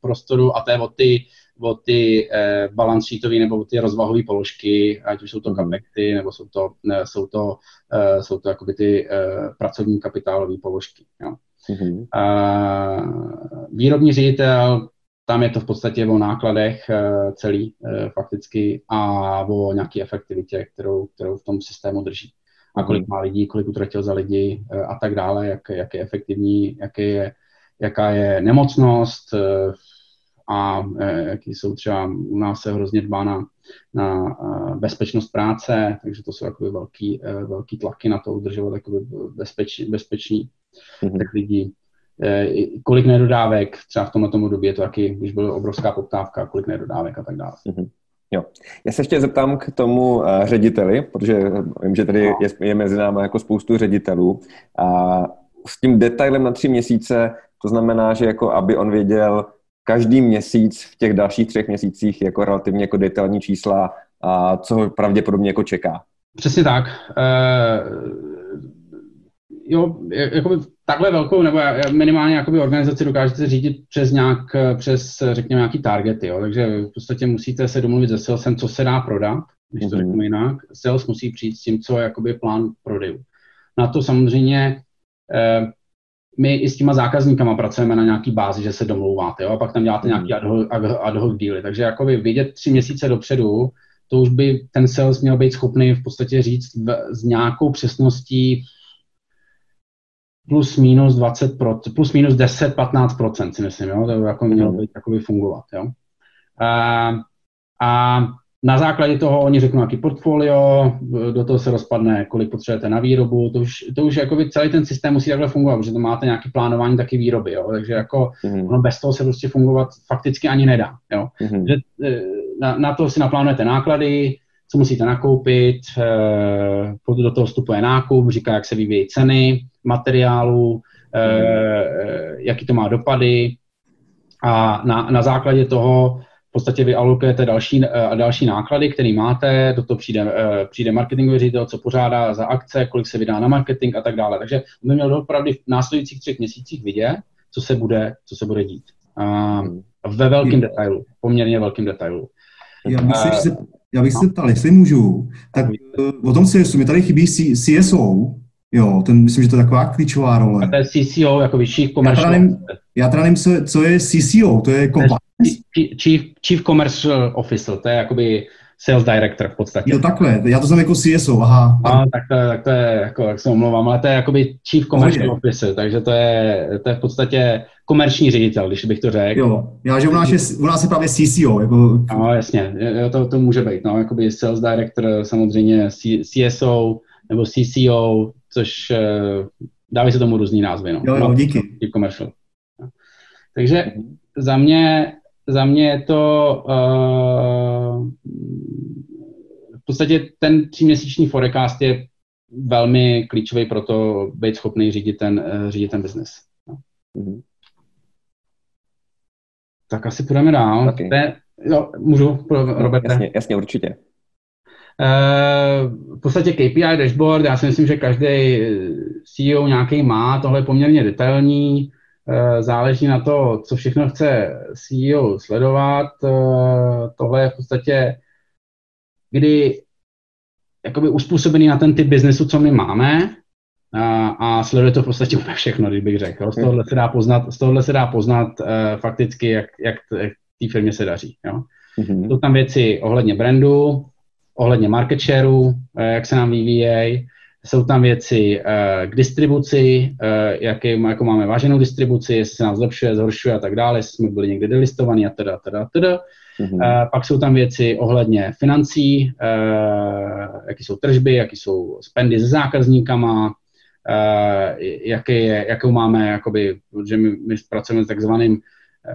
prostoru a to je od ty, od ty uh, balance sheetové nebo od ty rozvahové položky, ať už jsou to kapekty, nebo jsou to, ne, jsou to, uh, jsou to jakoby ty uh, pracovní kapitálové položky. Jo. Mm-hmm. Uh, výrobní ředitel, tam je to v podstatě o nákladech eh, celý eh, fakticky a o nějaké efektivitě, kterou, kterou v tom systému drží. A mhm. kolik má lidí, kolik utratil za lidi eh, a tak dále, jak, jak je efektivní, jaké je, jaká je nemocnost a jaký jsou třeba, u nás se hrozně dbá na, na bezpečnost práce, takže to jsou jakoby velký, velký tlaky na to udržovat bezpeč, bezpečný mm-hmm. tak lidí. Eh, kolik nedodávek, třeba v tomto době je to taky, když byla obrovská poptávka, kolik nedodávek a tak dále. Mm-hmm. Jo. Já se ještě zeptám k tomu uh, řediteli, protože vím, že tady je, je mezi námi jako spoustu ředitelů. A s tím detailem na tři měsíce, to znamená, že jako aby on věděl každý měsíc v těch dalších třech měsících jako relativně jako detailní čísla a co ho pravděpodobně jako čeká. Přesně tak. Uh jo, jakoby takhle velkou, nebo minimálně jakoby organizaci dokážete řídit přes nějak, přes řekněme nějaký targety, jo, takže v podstatě musíte se domluvit se salesem, co se dá prodat, když to mm-hmm. řeknu jinak. Sales musí přijít s tím, co je jakoby plán prodejů. Na to samozřejmě eh, my i s těma zákazníkama pracujeme na nějaký bázi, že se domlouváte, jo, a pak tam děláte mm-hmm. nějaký ad hoc, ad hoc dealy. Takže jakoby vidět tři měsíce dopředu, to už by ten sales měl být schopný v podstatě říct v, s nějakou přesností plus minus 20 plus minus 10-15% si myslím, jo, to by jako mělo mhm. být takový fungovat, jo. A, a na základě toho oni řeknou, jaký portfolio, do toho se rozpadne, kolik potřebujete na výrobu, to už, to už jako celý ten systém musí takhle fungovat, protože to máte nějaké plánování taky výroby, jo? takže jako mm. ono bez toho se prostě fungovat fakticky ani nedá. Jo? Mm. Že, e, na, na to si naplánujete náklady, co musíte nakoupit, e, do toho vstupuje nákup, říká, jak se vyvíjí ceny materiálu, mm. jaký to má dopady a na, na základě toho v podstatě vy alokujete další, uh, další náklady, které máte, do toho přijde, přijde marketingový ředitel, co pořádá za akce, kolik se vydá na marketing a tak dále. Takže by měl opravdu v následujících třech měsících vidět, co se bude, co se bude dít. Uh, ve velkém detailu, poměrně velkém detailu. Já bych se, se, já bych se ptal, jestli můžu, tak uh, o tom CSu mi tady chybí CSO, jo, ten, myslím, že to je taková klíčová role. A to je CCO, jako vyšší komerční. Já teda nevím, co, co je CCO, to je compliance? Chief, Chief Commercial Officer, to je jakoby sales director v podstatě. Jo, takhle, já to znám jako CSO, aha. No, tak to, tak to je, jako, jak se omlouvám, ale to je jakoby Chief Commercial oh, Officer, takže to je, to je v podstatě komerční ředitel, když bych to řekl. Jo, já, že u nás je, u nás je právě CCO. Jako... No, jasně, to, to může být, no, jakoby sales director, samozřejmě CSO nebo CCO, což uh, dávají se tomu různý názvy, no. Jo, jo, díky. Chief Commercial. Takže za mě za mě je to uh, v podstatě ten tříměsíční forecast je velmi klíčový pro to být schopný řídit ten, uh, řídit ten biznes. No. Mm-hmm. Tak asi půjdeme dál. Okay. Te, jo, můžu, Robert? Jasně, jasně, určitě. Uh, v podstatě KPI dashboard, já si myslím, že každý CEO nějaký má, tohle je poměrně detailní, záleží na to, co všechno chce CEO sledovat. Eh, tohle je v podstatě, kdy jakoby uspůsobený na ten typ biznesu, co my máme, a, a sleduje to v podstatě úplně všechno, když bych řekl. Z tohohle se dá poznat, z tohohle se dá poznat uh, fakticky, jak, jak, jak té firmě se daří. Jo. Mm-hmm. Jsou tam věci ohledně brandu, ohledně market shareu, uh, jak se nám vyvíjejí, jsou tam věci uh, k distribuci, uh, jaký, jako máme váženou distribuci, jestli se nám zlepšuje, zhoršuje a tak dále, jestli jsme byli někde delistovaní a teda, teda, teda. Mm-hmm. Uh, pak jsou tam věci ohledně financí, uh, jaký jsou tržby, jaký jsou spendy s zákazníkama, uh, jaký je, jakou máme, jakoby, že my, my pracujeme s takzvaným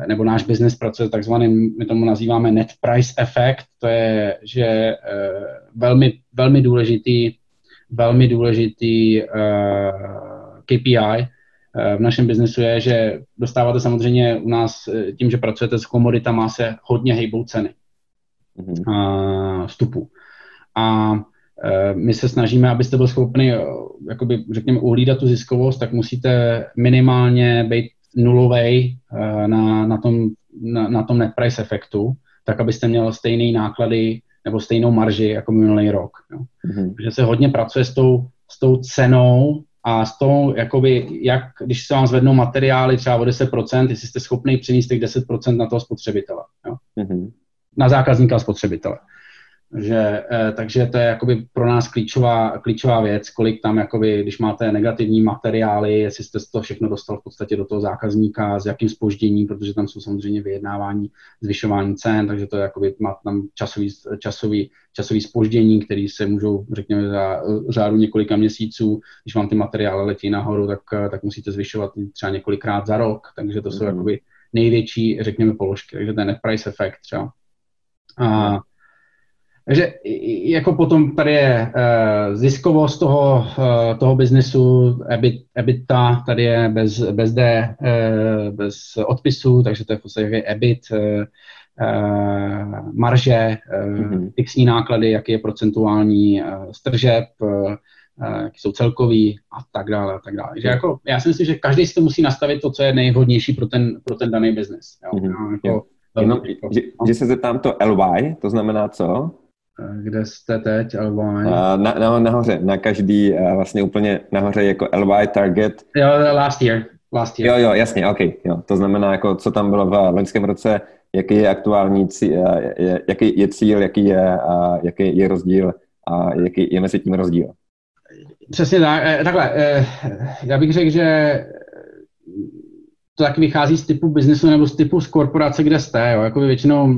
nebo náš biznes pracuje s takzvaným, my tomu nazýváme net price effect, to je, že velmi, velmi důležitý velmi důležitý uh, eh, KPI eh, v našem biznesu je, že dostáváte samozřejmě u nás eh, tím, že pracujete s komoditama, se hodně hejbou ceny mm-hmm. uh, vstupu. A my se snažíme, abyste byl schopni, jakoby, řekněme, uhlídat tu ziskovost, tak musíte minimálně být nulovej na, na, tom, na, na tom net price efektu, tak abyste měl stejné náklady nebo stejnou marži jako minulý rok. Jo. Mm-hmm. Takže se hodně pracuje s tou, s tou cenou a s tou, jakoby, jak, když se vám zvednou materiály třeba o 10%, jestli jste schopný přinést těch 10% na toho spotřebitele. Jo. Mm-hmm. Na zákazníka a spotřebitele. Že, eh, takže to je jakoby pro nás klíčová, klíčová věc, kolik tam, jakoby, když máte negativní materiály, jestli jste to všechno dostal v podstatě do toho zákazníka, s jakým spožděním, protože tam jsou samozřejmě vyjednávání, zvyšování cen, takže to je jakoby, má tam časový, časový, časový spoždění, který se můžou, řekněme, za řádu několika měsíců, když vám ty materiály letí nahoru, tak, tak musíte zvyšovat třeba několikrát za rok, takže to jsou mm-hmm. jakoby největší, řekněme, položky, takže ten net price effect třeba. A, takže jako potom tady je uh, ziskovost toho, uh, toho biznesu, EBIT, EBITDA, tady je bez, bez D, uh, bez odpisu, takže to je v podstatě EBIT, marže, mm-hmm. fixní náklady, jaký je procentuální uh, stržeb, uh, jaký jsou celkový a tak dále a tak dále. Takže jako, já si myslím, že každý si to musí nastavit to, co je nejvhodnější pro ten, pro ten daný biznes. Mm-hmm. Jako, Jenom, že, že se zeptám to LY, to znamená co? Kde jste teď, LY? Na, na, nahoře, na každý, vlastně úplně nahoře jako LY target. Jo, last year. Last year. Jo, jo, jasně, OK. Jo. To znamená, jako, co tam bylo v loňském roce, jaký je aktuální cíl, jaký je cíl, jaký je, jaký je rozdíl a jaký je mezi tím rozdíl. Přesně tak. Eh, takhle, eh, já bych řekl, že to taky vychází z typu biznesu nebo z typu z korporace, kde jste. Jo. Jakoby většinou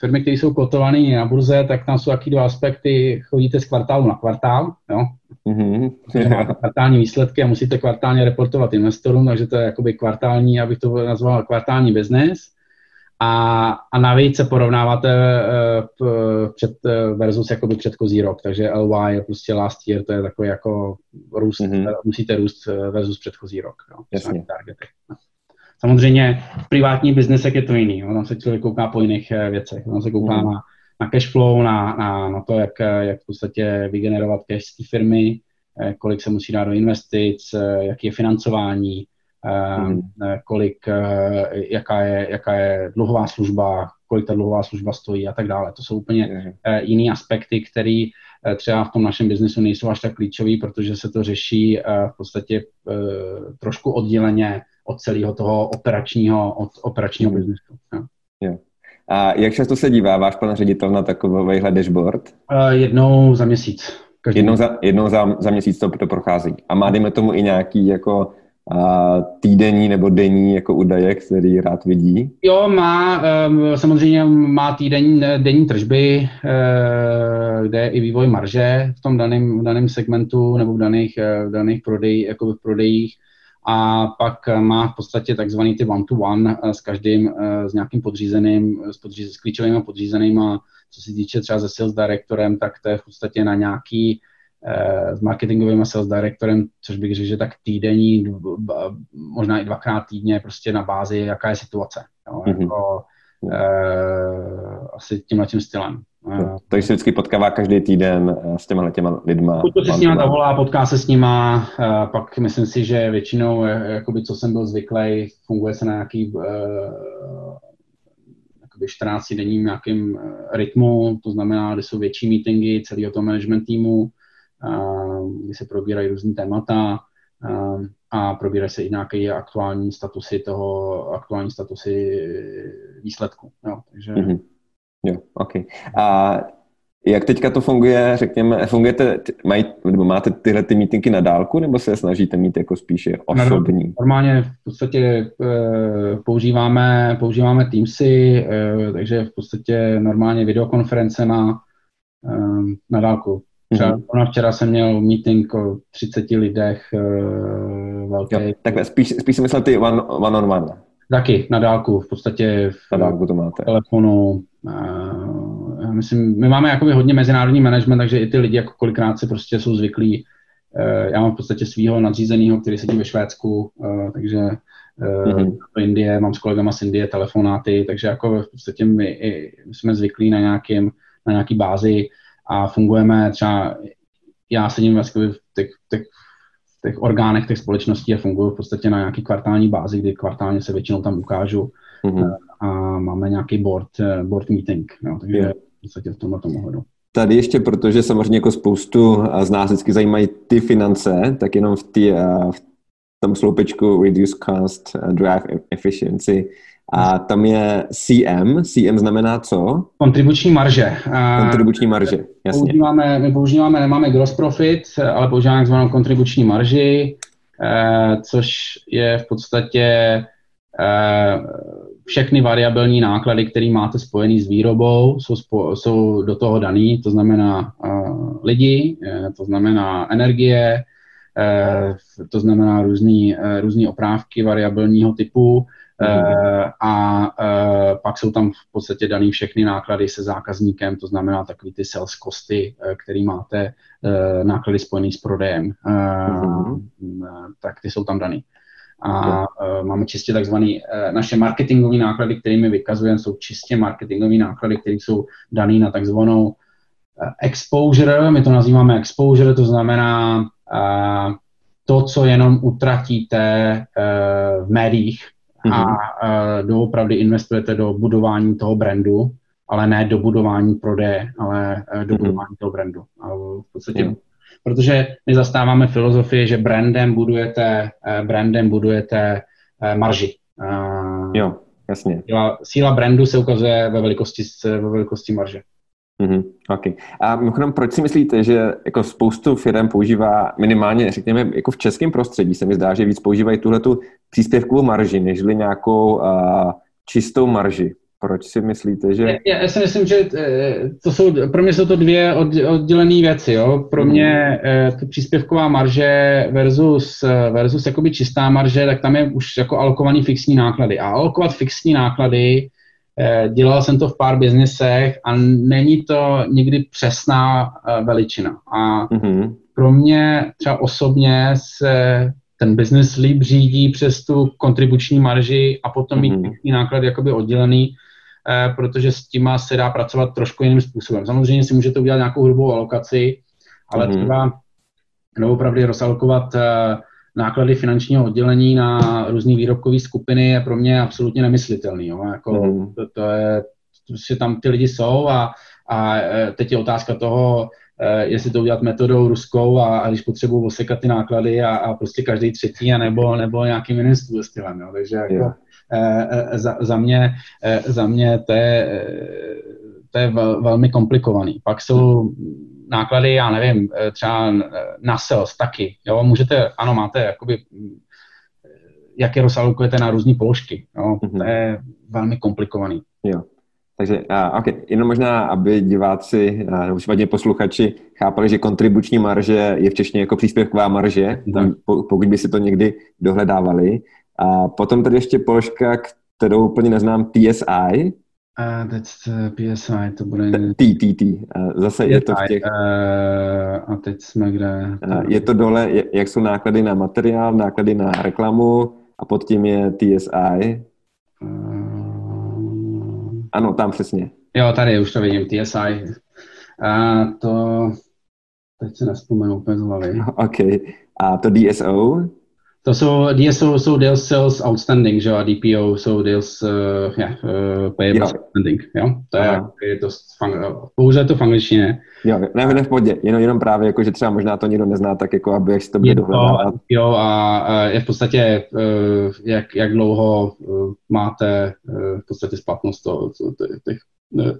firmy, které jsou kotované na burze, tak tam jsou taky dva aspekty. Chodíte z kvartálu na kvartál, jo? Mm-hmm. kvartální výsledky a musíte kvartálně reportovat investorům, takže to je jakoby kvartální, abych to nazval kvartální business. A, a navíc se porovnáváte uh, před, uh, versus jakoby předchozí rok, takže LY je prostě last year, to je takový jako růst, mm-hmm. musíte růst versus předchozí rok. Jo, Jasně. Samozřejmě v privátní biznesech je to jiný, jo. tam se člověk kouká po jiných eh, věcech, tam se kouká mm. na, na cash flow, na, na, na to, jak, jak v podstatě vygenerovat cash z té firmy, eh, kolik se musí dát do investic, eh, jaký je financování, mm. kolik, jaká je, jaká je dluhová služba, kolik ta dluhová služba stojí a tak dále. To jsou úplně mm. jiné aspekty, které třeba v tom našem biznesu nejsou až tak klíčový, protože se to řeší v podstatě trošku odděleně od celého toho operačního, od operačního mm. biznesu. Jo. A jak často se dívá váš pan ředitel na takovýhle dashboard? Uh, jednou za měsíc. Každý jednou za, jednou za, za měsíc to, to prochází. A má, dejme tomu, i nějaký jako a týdenní nebo denní jako údaje, který rád vidí? Jo, má, um, samozřejmě má týdenní denní tržby, uh, kde je i vývoj marže v tom daném, v daném segmentu nebo v daných, v daných prodej, jako v prodejích a pak má v podstatě takzvaný ty one-to-one eh, s každým, eh, s nějakým podřízeným, s, podříz, s klíčovými podřízenými, co se týče třeba se sales directorem, tak to je v podstatě na nějaký eh, s marketingovým sales directorem, což bych řekl, že tak týdenní, možná i dvakrát týdně, prostě na bázi, jaká je situace. Jo, mm-hmm. jako, uh, asi tímhle tím stylem. To se vždycky potkává každý týden eh, s těma těma lidma. To si s nima zavolá, potká se s nima, uh, pak myslím si, že většinou, jakoby, co jsem byl zvyklý, funguje se na nějaký uh, jakoby 14 denním nějakým rytmu, to znamená, kde jsou větší meetingy celého toho management týmu, uh, kdy se probírají různý témata, uh, a probírají se i nějaké aktuální statusy toho, aktuální statusy výsledku. Jo, takže... Mm-hmm. OK. A jak teďka to funguje, řekněme, fungujete, mají, nebo máte tyhle ty meetingy na dálku, nebo se snažíte mít jako spíše osobní? Normálně v podstatě e, používáme, používáme Teamsy, e, takže v podstatě normálně videokonference na, e, na dálku. Třeba mm-hmm. včera jsem měl meeting o 30 lidech velký. Jo, tak spíš, spíš jsem myslel ty one, one on one. Taky, na dálku, v podstatě v na dálku to máte. telefonu. Myslím, my máme jakoby hodně mezinárodní management, takže i ty lidi jako kolikrát si prostě jsou zvyklí. Uh, já mám v podstatě svého nadřízeného, který sedí ve Švédsku, uh, takže mm-hmm. do Indie, mám s kolegama z Indie telefonáty, takže jako v podstatě my, i, my jsme zvyklí na, nějakým, na nějaký bázi a fungujeme třeba, já sedím vlastně v těch, těch, těch orgánech těch společností a funguji v podstatě na nějaký kvartální bázi, kdy kvartálně se většinou tam ukážu mm-hmm. a máme nějaký board, eh, board meeting, jo, takže yeah. Podstatě v tomhle tomu hledu. Tady ještě, protože samozřejmě jako spoustu z nás vždycky zajímají ty finance, tak jenom v, tý, v tom sloupečku Reduce Cost, Drive Efficiency, a tam je CM. CM znamená co? Kontribuční marže. Kontribuční marže, jasně. Používáme, my používáme, nemáme gross profit, ale používáme takzvanou kontribuční marži, eh, což je v podstatě eh, všechny variabilní náklady, které máte spojené s výrobou, jsou, spo, jsou do toho daný, to znamená uh, lidi, to znamená energie, uh, to znamená různé uh, různý oprávky variabilního typu, Uh, a uh, pak jsou tam v podstatě daný všechny náklady se zákazníkem, to znamená takový ty sales costy, uh, který máte, uh, náklady spojený s prodejem, uh, uh-huh. tak ty jsou tam daný. A uh, máme čistě takzvané uh, naše marketingové náklady, kterými vykazujeme, jsou čistě marketingové náklady, které jsou dané na takzvanou uh, exposure, my to nazýváme exposure, to znamená uh, to, co jenom utratíte uh, v médiích, a uh, doopravdy investujete do budování toho brandu, ale ne do budování prodeje, ale uh, do mm-hmm. budování toho brandu. A v podstatě. Protože my zastáváme filozofii, že brandem budujete, uh, brandem budujete uh, marži. Uh, jo, jasně. Síla, síla brandu se ukazuje ve velikosti, ve velikosti marže. Mm-hmm, okay. A mimochodem, proč si myslíte, že jako spoustu firm používá minimálně, řekněme, jako v českém prostředí se mi zdá, že víc používají tuhle tu příspěvkovou marži, nežli nějakou uh, čistou marži? Proč si myslíte, že... Já, já si myslím, že eh, to jsou, pro mě jsou to dvě oddělené věci. Jo. Pro mě mm. to příspěvková marže versus, versus jakoby čistá marže, tak tam je už jako alokovaný fixní náklady. A alokovat fixní náklady, dělal jsem to v pár biznesech a není to nikdy přesná veličina. A mm. pro mě třeba osobně se ten business líp řídí přes tu kontribuční marži a potom mít mm-hmm. náklady jakoby oddělený, eh, protože s tím se dá pracovat trošku jiným způsobem. Samozřejmě si můžete udělat nějakou hrubou alokaci, ale mm-hmm. třeba opravdu rozalokovat eh, náklady finančního oddělení na různé výrobkové skupiny je pro mě absolutně nemyslitelný. Jo? Jako, mm. to, to je, že tam ty lidi jsou a, a eh, teď je otázka toho, Eh, jestli to udělat metodou ruskou a, a když potřebuji osekat ty náklady a, a prostě každý třetí a nebo, nebo nějakým jiným stylem. Jo. Takže jako, yeah. E, za, za, mě, e, za mě to je, to je vel, velmi komplikovaný. Pak jsou náklady, já nevím, třeba na sales taky. Jo. Můžete, ano, máte jakoby jak je rozalokujete na různé položky. Jo? Mm-hmm. To je velmi komplikovaný. Jo. Takže, uh, okay. jenom možná, aby diváci uh, nebo případně posluchači chápali, že kontribuční marže je v češtině jako příspěvková marže, tam, po, pokud by si to někdy dohledávali. A potom tady ještě položka, kterou úplně neznám, TSI. Uh, that's PSI, to bude... T, T, T. Zase je to v těch... Uh, a teď jsme kde? Je to dole, jak jsou náklady na materiál, náklady na reklamu a pod tím je TSI. Uh, ano, tam přesně. Jo, tady už to vidím, TSI. A to, teď se nespomenu úplně z hlavy. OK. A to DSO? To jsou, DSO jsou deals sales outstanding, že jo, a DPO jsou deals uh, yeah, uh, payable jo. outstanding, jo. To je, je to pouze to v angličtině. Jo, ne, ne v podě, jenom, jenom právě, jako, že třeba možná to nikdo nezná, tak jako, aby jak si to bude dohledávat. Jo, a, a je v podstatě, uh, jak, jak dlouho uh, máte uh, v podstatě splatnost to, to, to, těch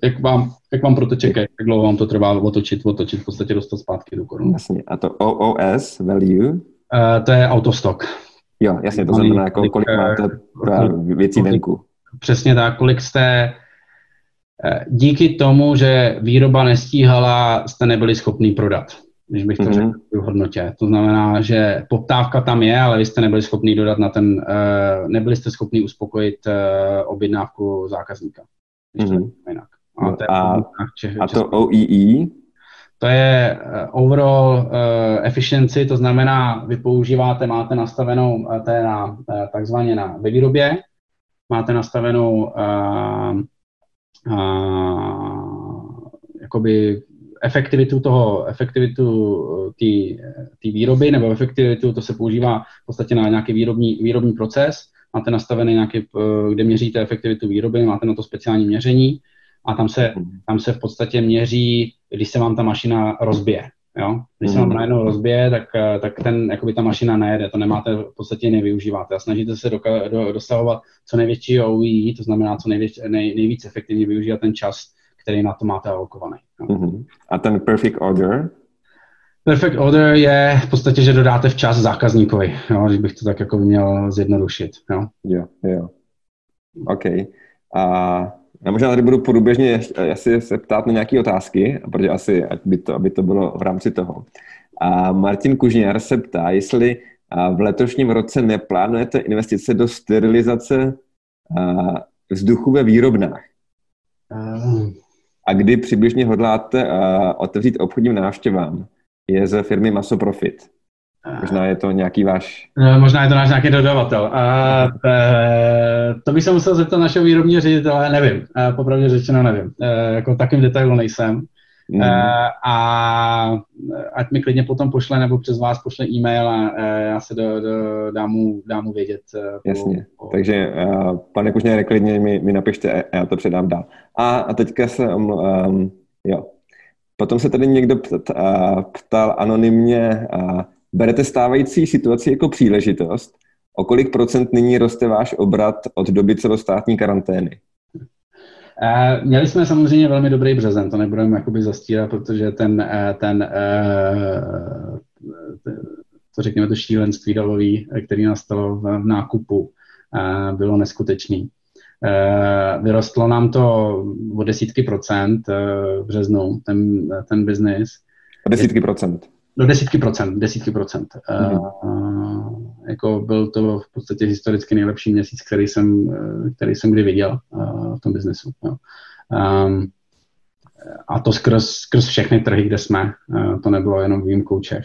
jak vám, jak vám proteče, jak dlouho vám to trvá otočit, otočit, v podstatě dostat zpátky do korun. Jasně. A to OOS value? Uh, to je autostock. Jo, jasně, to znamená, jako, kolik máte eh, věcí venku. Přesně tak, kolik jste eh, díky tomu, že výroba nestíhala, jste nebyli schopni prodat, když bych to mm-hmm. řekl v hodnotě. To znamená, že poptávka tam je, ale vy jste nebyli schopni dodat na ten, nebyli jste schopni uspokojit objednávku zákazníka. mm-hmm. jinak. A, to, a, a to OEE? To je eh, overall uh, efficiency, to znamená, vy používáte, máte nastavenou, eh, to je na, takzvaně na výrobě, máte nastavenou jakoby efektivitu toho, efektivitu té výroby, nebo efektivitu, to se používá v podstatě na nějaký výrobní, výrobní proces, máte nastavený nějaký, kde měříte efektivitu výroby, máte na to speciální měření a tam se, tam se v podstatě měří když se vám ta mašina rozbije. Jo? Když se vám mhm. najednou rozbije, tak, eh, tak ten, jakoby ta mašina nejede, to nemáte, v podstatě nevyužíváte a snažíte se doka- do, dosahovat co největší OEE, to znamená co největší, nej, nejvíc efektivně využívat ten čas, který na to máte alokovaný. Jo? Mm-hmm. A ten perfect order? Perfect order je v podstatě, že dodáte včas zákazníkovi, jo? když bych to tak jako měl zjednodušit. Jo, jo. jo. OK. A já možná tady budu průběžně asi se ptát na nějaké otázky, protože asi, ať by to, aby to bylo v rámci toho. A Martin Kužňar se ptá, jestli v letošním roce neplánujete investice do sterilizace vzduchu ve výrobnách. A kdy přibližně hodláte otevřít obchodním návštěvám? Je ze firmy Masoprofit. Možná je to nějaký váš... No, možná je to náš nějaký dodavatel. A, to, to bych se musel zeptat našeho výrobního ředitele, nevím. Popravdě řečeno nevím. Jako takovým detailu nejsem. Mm. A ať mi klidně potom pošle nebo přes vás pošle e-mail a já se do, do, dám, mu, dám mu vědět. Jasně. Po, Takže pane Kužně, klidně mi, mi napište a já to předám dál. A, a teďka se um, jo. Potom se tady někdo ptal, ptal anonymně, Berete stávající situaci jako příležitost? O kolik procent nyní roste váš obrat od doby celostátní karantény? Uh, měli jsme samozřejmě velmi dobrý březen, to nebudeme jakoby zastírat, protože ten, uh, ten uh, to řekněme to šílenství dalový, který nastalo v, v nákupu, bylo neskutečný. Vyrostlo nám to o desítky procent v březnu, ten, ten biznis. O desítky procent? Do desítky procent, desítky procent. Mm-hmm. jako byl to v podstatě historicky nejlepší měsíc, který jsem, který jsem kdy viděl v tom biznesu. Jo. Um, a to skrz, skrz všechny trhy, kde jsme. Uh, to nebylo jenom výjimkou Čech.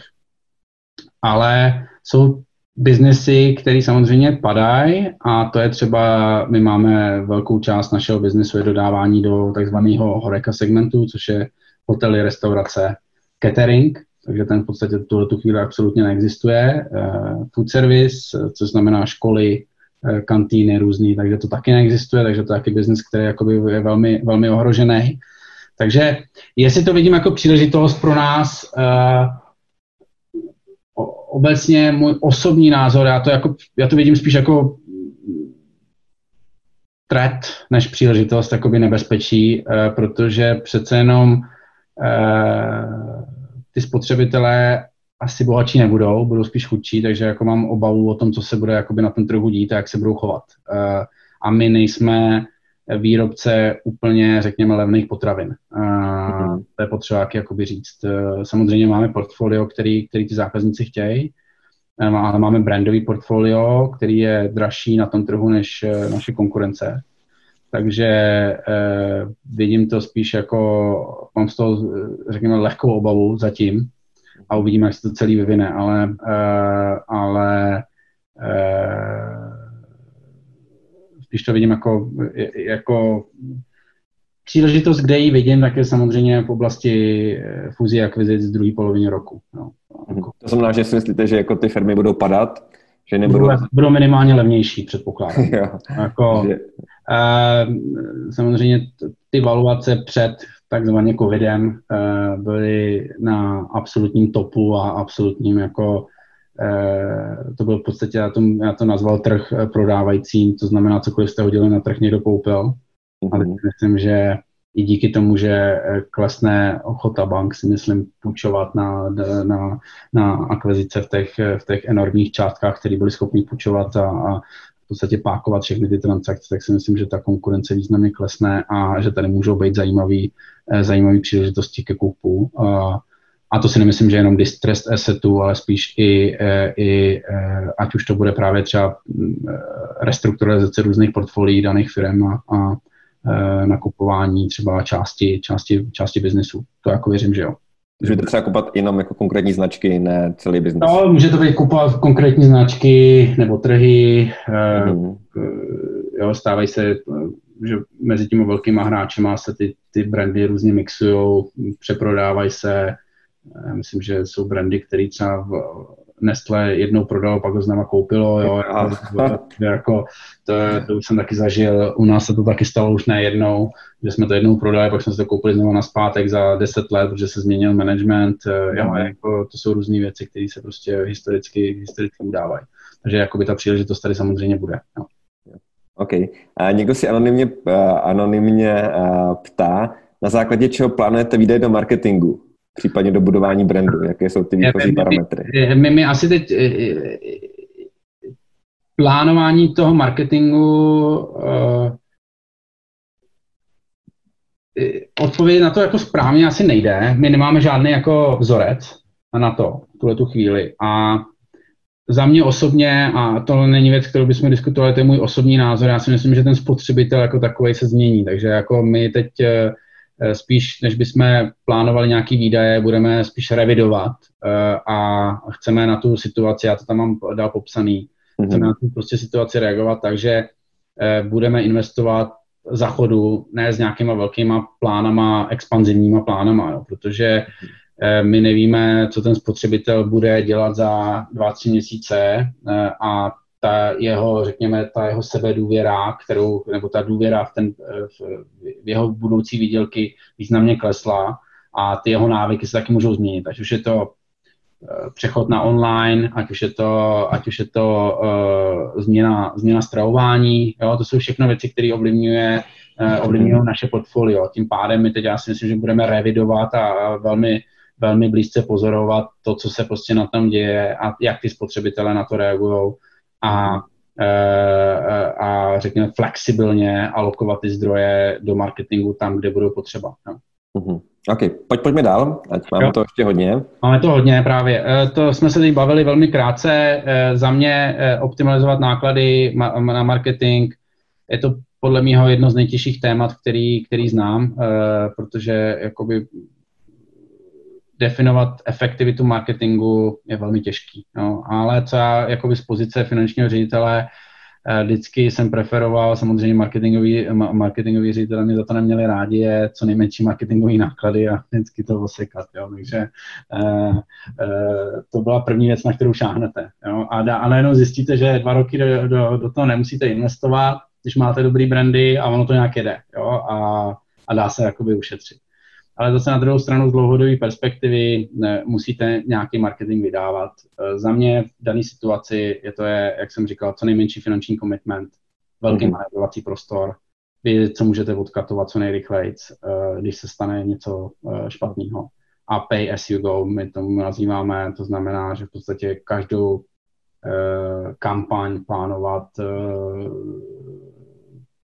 Ale jsou biznesy, které samozřejmě padají a to je třeba, my máme velkou část našeho biznesu je dodávání do takzvaného horeka segmentu, což je hotely, restaurace, catering, takže ten v podstatě tuhle tu chvíli absolutně neexistuje. Uh, food service, což znamená školy, uh, kantýny různý, takže to taky neexistuje, takže to je taky biznis, který jakoby je velmi, velmi ohrožený. Takže jestli to vidím jako příležitost pro nás, obecně můj osobní názor, já to, jako, já to vidím spíš jako tret než příležitost, jakoby nebezpečí, protože přece jenom ty spotřebitelé asi bohatší nebudou, budou spíš chudší, takže jako mám obavu o tom, co se bude jakoby na tom trhu dít a jak se budou chovat. Uh, a my nejsme výrobce úplně, řekněme, levných potravin. Mm-hmm. To je potřeba jakoby říct. E, samozřejmě máme portfolio, který, který ty zákazníci chtějí, ale máme brandový portfolio, který je dražší na tom trhu než naše konkurence. Takže eh, vidím to spíš jako, mám z toho, řekněme, lehkou obavu zatím a uvidíme, jak se to celý vyvine, ale, eh, ale eh, když to vidím jako, jako příležitost, kde ji vidím, tak je samozřejmě v oblasti eh, fuzí a akvizic z druhé poloviny roku. No. Mhm. To znamená, že si myslíte, že jako ty firmy budou padat? Že nebudou... Budou, budou minimálně levnější, předpokládám. jako, že... samozřejmě ty valuace před takzvaně covidem byly na absolutním topu a absolutním jako to byl v podstatě, já to, já to nazval trh eh, prodávajícím, to znamená, cokoliv jste hodili na trh, někdo koupil. Mm-hmm. Ale myslím, že i díky tomu, že eh, klesne ochota bank, si myslím, půjčovat na, na, na akvizice v těch, v těch enormních částkách, které byly schopni půjčovat a, a podstatě pákovat všechny ty transakce, tak si myslím, že ta konkurence významně klesne a že tady můžou být zajímavý, zajímavý příležitosti ke koupu. A, to si nemyslím, že jenom distressed assetů, ale spíš i, e, i e, ať už to bude právě třeba restrukturalizace různých portfolií daných firm a, a nakupování třeba části, části, části biznesu. To jako věřím, že jo. Můžete třeba kupovat jenom jako konkrétní značky, ne celý biznes? No, můžete být kupovat konkrétní značky nebo trhy. Mm. Jo, stávají se, že mezi těmi velkýma hráčima se ty, ty brandy různě mixují, přeprodávají se, já myslím, že jsou brandy, které třeba v Nestle jednou prodalo, pak ho znova koupilo, jo, jako, to, jako, to, to už jsem taky zažil, u nás se to taky stalo už ne jednou, že jsme to jednou prodali, pak jsme se to koupili znovu na zpátek za 10 let, protože se změnil management, eh, jo, jako, to jsou různé věci, které se prostě historicky, historicky udávají. Takže jakoby ta příležitost tady samozřejmě bude. Jo. OK. A někdo si anonymně, uh, anonymně uh, ptá, na základě čeho plánujete výdaje do marketingu? Případně do budování brandu? Jaké jsou ty výchozí parametry? My, my asi teď eh, eh, plánování toho marketingu uh, odpovědět na to jako správně asi nejde. My nemáme žádný jako vzorec na to, tuhle tu chvíli. A za mě osobně, a to není věc, kterou bychom diskutovali, to je můj osobní názor, já si myslím, že ten spotřebitel jako takový se změní. Takže jako my teď Eh, spíš, než bychom plánovali nějaký výdaje, budeme spíš revidovat eh, a chceme na tu situaci, já to tam mám dal popsaný, mm-hmm. chceme na tu prostě situaci reagovat, takže eh, budeme investovat za chodu, ne s nějakýma velkýma plánama, expanzivníma plánama, jo, protože my nevíme, co ten spotřebitel bude dělat za dva, tři měsíce a ta jeho, řekněme, ta jeho sebedůvěra, kterou, nebo ta důvěra v, ten, v jeho budoucí výdělky významně klesla a ty jeho návyky se taky můžou změnit. Ať už je to eh, přechod na online, ať už je to, ať už je to uh, změna, změna stravování, jo, to jsou všechno věci, které ovlivňuje, uh, ovlivňují naše portfolio. Tím pádem my teď já si myslím, že budeme revidovat a, a velmi, velmi blízce pozorovat to, co se prostě na tom děje a jak ty spotřebitelé na to reagují a a řekněme flexibilně alokovat ty zdroje do marketingu tam, kde budou potřeba. No. Mm-hmm. OK, Pojď, pojďme dál, ať máme jo. to ještě hodně. Máme to hodně právě. To jsme se teď bavili velmi krátce. Za mě optimalizovat náklady na marketing, je to podle mého jedno z nejtěžších témat, který, který znám, protože jakoby definovat efektivitu marketingu je velmi těžký. No. Ale co já jakoby z pozice finančního ředitele eh, vždycky jsem preferoval, samozřejmě marketingový, marketingový ředitele mě za to neměli rádi, je co nejmenší marketingový náklady a vždycky to osekat. Jo. Takže uh, uh, to byla první věc, na kterou šáhnete. Jo. A, a najednou zjistíte, že dva roky do, do, do toho nemusíte investovat, když máte dobrý brandy a ono to nějak jede. Jo. A, a dá se jakoby ušetřit ale zase na druhou stranu z dlouhodobé perspektivy ne, musíte nějaký marketing vydávat. E, za mě v dané situaci je to, je, jak jsem říkal, co nejmenší finanční commitment, velký mm-hmm. manévrovací prostor, vy, co můžete odkatovat co nejrychleji, e, když se stane něco špatného. A pay as you go, my tomu nazýváme, to znamená, že v podstatě každou kampaň plánovat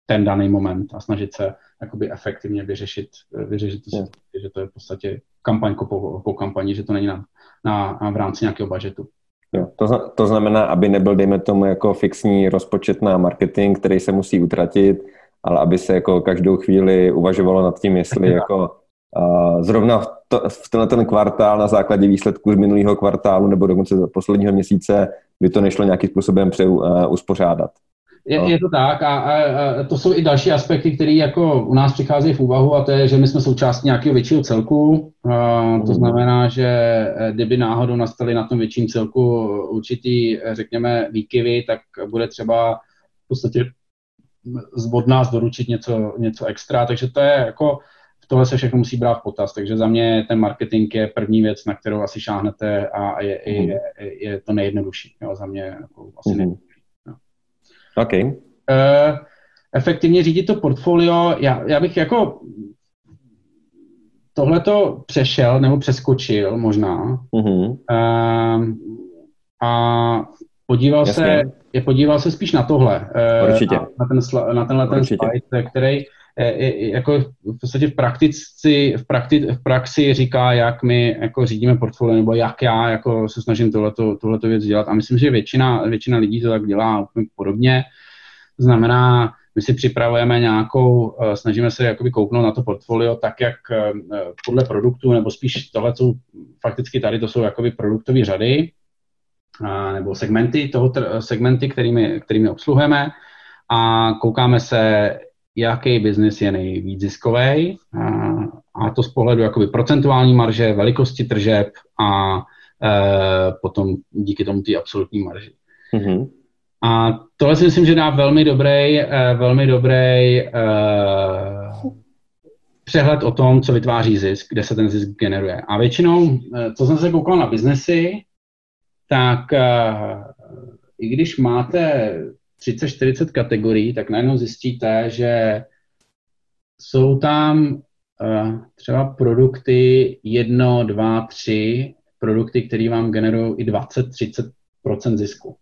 ten daný moment a snažit se jakoby efektivně vyřešit, vyřešit tu situaci, že to je v podstatě kampaň po, po kampani, že to není na, na, na v rámci nějakého budžetu. Jo, to, to znamená, aby nebyl, dejme tomu, jako fixní rozpočet na marketing, který se musí utratit, ale aby se jako každou chvíli uvažovalo nad tím, jestli jako uh, zrovna v, to, v tenhle ten kvartál na základě výsledků z minulého kvartálu nebo dokonce posledního měsíce by to nešlo nějakým způsobem pře, uh, uspořádat. Je, no. je to tak a, a, a to jsou i další aspekty, které jako u nás přicházejí v úvahu a to je, že my jsme součástí nějakého většího celku. A to mm. znamená, že eh, kdyby náhodou nastaly na tom větším celku určitý, eh, řekněme, výkyvy, tak bude třeba v podstatě od nás doručit něco, něco extra, takže to je jako tohle se všechno musí brát v potaz, takže za mě ten marketing je první věc, na kterou asi šáhnete a je, mm. je, je, je to nejjednodušší, jo, za mě jako asi mm. OK. Uh, efektivně řídit to portfolio, já, já bych jako tohleto přešel nebo přeskočil možná uh-huh. uh, a podíval se, je podíval se spíš na tohle. Uh, Určitě. Na, na, ten, na tenhle ten slide, který jako v podstatě v, praktici, v, prakti, v praxi říká, jak my jako řídíme portfolio, nebo jak já jako se snažím tohleto, tohleto věc dělat. A myslím, že většina, většina lidí to tak dělá úplně podobně. Znamená, my si připravujeme nějakou, eh, snažíme se jakoby kouknout na to portfolio tak, jak eh, podle produktu, nebo spíš tohle jsou fakticky tady, to jsou jakoby produktové řady, nebo segmenty, toho, segmenty, kterými, kterými obsluhujeme a koukáme se, jaký biznis je nejvíc ziskový a to z pohledu jakoby procentuální marže, velikosti tržeb a e, potom díky tomu ty absolutní marži. Mm-hmm. A tohle si myslím, že dá velmi dobrý, e, velmi dobrý e, přehled o tom, co vytváří zisk, kde se ten zisk generuje. A většinou, co jsem se koukal na biznesy, tak i když máte 30-40 kategorií, tak najednou zjistíte, že jsou tam uh, třeba produkty 1, 2, 3, produkty, které vám generují i 20-30% zisku.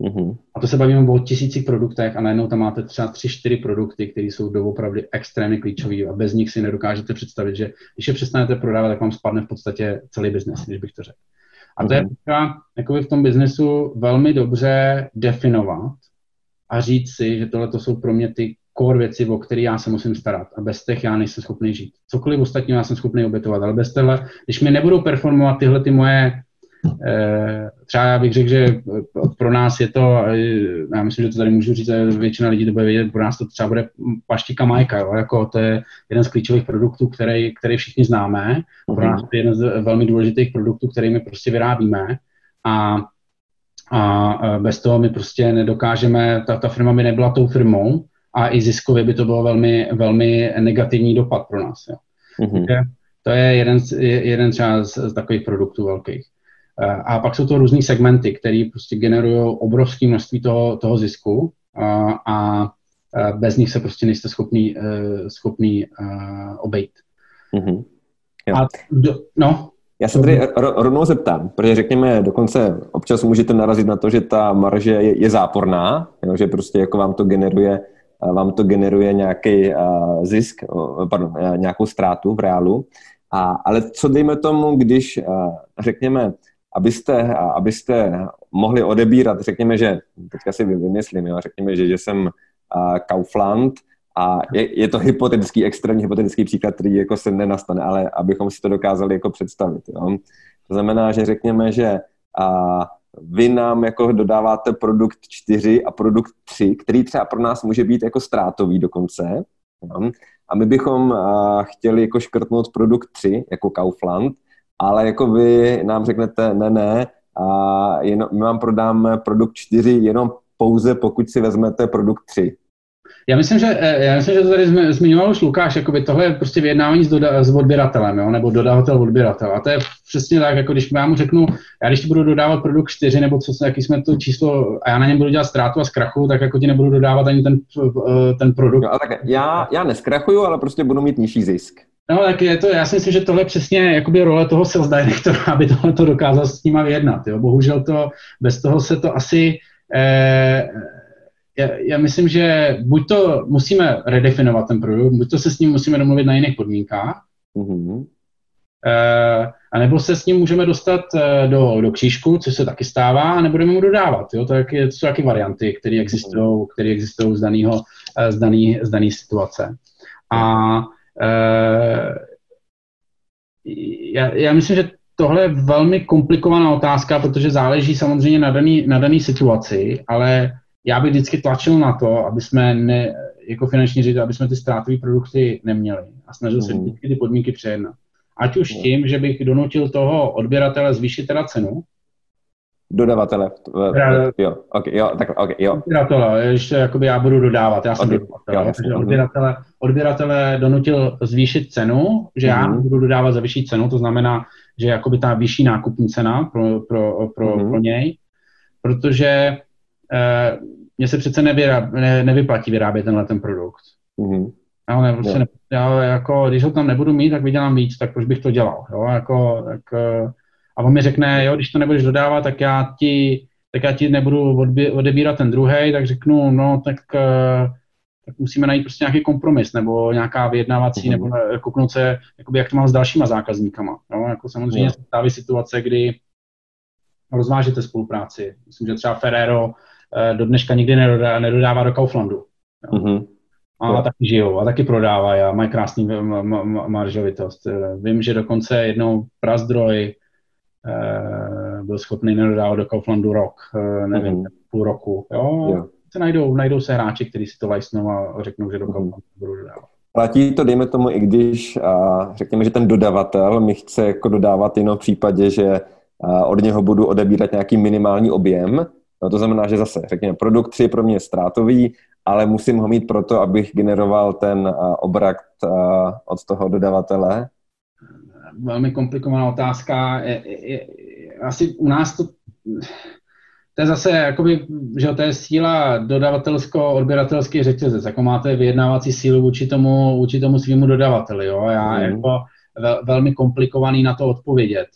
Mm-hmm. A to se bavíme o tisících produktech a najednou tam máte třeba 3-4 produkty, které jsou doopravdy extrémně klíčové a bez nich si nedokážete představit, že když je přestanete prodávat, tak vám spadne v podstatě celý biznes, když bych to řekl. A to je mm-hmm. v tom biznesu velmi dobře definovat, a říct si, že tohle to jsou pro mě ty core věci, o které já se musím starat a bez těch já nejsem schopný žít. Cokoliv ostatního já jsem schopný obětovat, ale bez tohle, když mi nebudou performovat tyhle ty moje, třeba já bych řekl, že pro nás je to, eh, já myslím, že to tady můžu říct, většina lidí to bude vědět, pro nás to třeba bude paštika majka, jo? Jako to je jeden z klíčových produktů, který, který všichni známe, pro mhm. nás to je jeden z velmi důležitých produktů, který my prostě vyrábíme a a bez toho my prostě nedokážeme, ta, ta firma by nebyla tou firmou a i ziskově by to bylo velmi, velmi negativní dopad pro nás. Jo. Mm-hmm. To je jeden, jeden třeba z, z takových produktů velkých. A pak jsou to různý segmenty, které prostě generují obrovské množství toho, toho zisku a, a bez nich se prostě nejste schopný, schopný obejít. Mm-hmm. A do, no, Já se tady rovnou zeptám, protože řekněme, dokonce občas můžete narazit na to, že ta marže je, je záporná, jo, že prostě jako vám to generuje vám to generuje nějaký uh, zisk, pardon, nějakou ztrátu v reálu. A, ale co dejme tomu, když, uh, řekněme, abyste, abyste mohli odebírat, řekněme, že, teďka si vymyslím, jo, řekněme, že, že jsem uh, Kaufland a je, je to hypotetický, extrémně hypotetický příklad, který jako se nenastane, ale abychom si to dokázali jako představit. Jo. To znamená, že řekněme, že uh, vy nám jako dodáváte produkt 4 a produkt 3, který třeba pro nás může být jako ztrátový dokonce. Jo? A my bychom uh, chtěli jako škrtnout produkt 3, jako Kaufland, ale jako vy nám řeknete, ne, ne, a jenom, my vám prodáme produkt 4 jenom pouze, pokud si vezmete produkt 3. Já myslím, že, eh, já myslím, že to tady zmiňoval už Lukáš, jakoby tohle je prostě vyjednávání s, doda- s odběratelem, jo, nebo dodavatel odběratel. A to je přesně tak, jako když já mu řeknu, já když ti budu dodávat produkt 4, nebo co, jaký jsme to číslo, a já na něm budu dělat ztrátu a zkrachu, tak jako ti nebudu dodávat ani ten, eh, ten produkt. No, a tak já, já neskrachuju, ale prostě budu mít nižší zisk. No, tak je to, já si myslím, že tohle je přesně jakoby role toho sales directora, aby tohle to dokázal s nima vyjednat. Jo. Bohužel to, bez toho se to asi eh, já, já myslím, že buď to musíme redefinovat ten produkt, buď to se s ním musíme domluvit na jiných podmínkách, mm-hmm. Uh, a nebo se s ním můžeme dostat uh, do, do křížku, což se taky stává, a nebudeme mu dodávat. Jo? To, je, to jsou taky varianty, které existují, které existují z, daného, uh, z, daný, z daný situace. A já, já myslím, že tohle je velmi komplikovaná otázka, protože záleží samozřejmě na daný, na daný situaci, ale já bych vždycky tlačil na to, aby jsme ne, jako finanční ředitel, aby jsme ty ztrátové produkty neměli a snažil se mhm. vždycky ty podmínky přejednat. Ať už mhm. tím, že bych donutil toho odběratele zvýšit teda cenu, Dodavatele. Jo, okay, jo, tak, okay, jo. Odběratele, ještě jakoby já budu dodávat, já jsem dodavatel, takže mhm. odběratele, odběratele donutil zvýšit cenu, že já mm-hmm. budu dodávat za vyšší cenu, to znamená, že jakoby ta vyšší nákupní cena pro, pro, pro, mm-hmm. pro něj, protože eh, mně se přece nevyráb, ne, nevyplatí vyrábět tenhle ten produkt. Mm-hmm. Ale prostě ne, já, jako, když ho tam nebudu mít, tak vydělám víc, tak proč bych to dělal, jo, jako, tak, eh, a on mi řekne, jo, když to nebudeš dodávat, tak já ti, tak já ti nebudu odbě, odebírat ten druhý, tak řeknu, no, tak, eh, tak musíme najít prostě nějaký kompromis, nebo nějaká vyjednávací, mm-hmm. nebo kouknout se, jakoby, jak to mám s dalšíma zákazníkama. Jo? Jako samozřejmě se stávají situace, kdy rozvážete spolupráci. Myslím, že třeba Ferrero Eh, do dneška nikdy nedodá, nedodává do Kauflandu. Mm-hmm. A jo. taky žijou a taky prodávají a mají krásný maržovitost. Eh, vím, že dokonce jednou Prazdroj eh, byl schopný nedodávat do Kauflandu rok, nevím, mm-hmm. půl roku. Jo? jo. Se najdou, najdou se hráči, kteří si to lajsnou a řeknou, že do. Kauflandu budou dodávat. Platí to, dejme tomu, i když a, řekněme, že ten dodavatel mi chce jako dodávat jenom v případě, že od něho budu odebírat nějaký minimální objem, No, to znamená, že zase, řekněme, produkt 3 je pro mě ztrátový, ale musím ho mít proto, abych generoval ten obrat od toho dodavatele? Velmi komplikovaná otázka. Asi u nás to, to je zase, jakoby, že to je síla dodavatelsko-odběratelský řetězec, jako máte vyjednávací sílu vůči tomu, vůči tomu svýmu dodavateli, jo, já mm. jako vel, velmi komplikovaný na to odpovědět.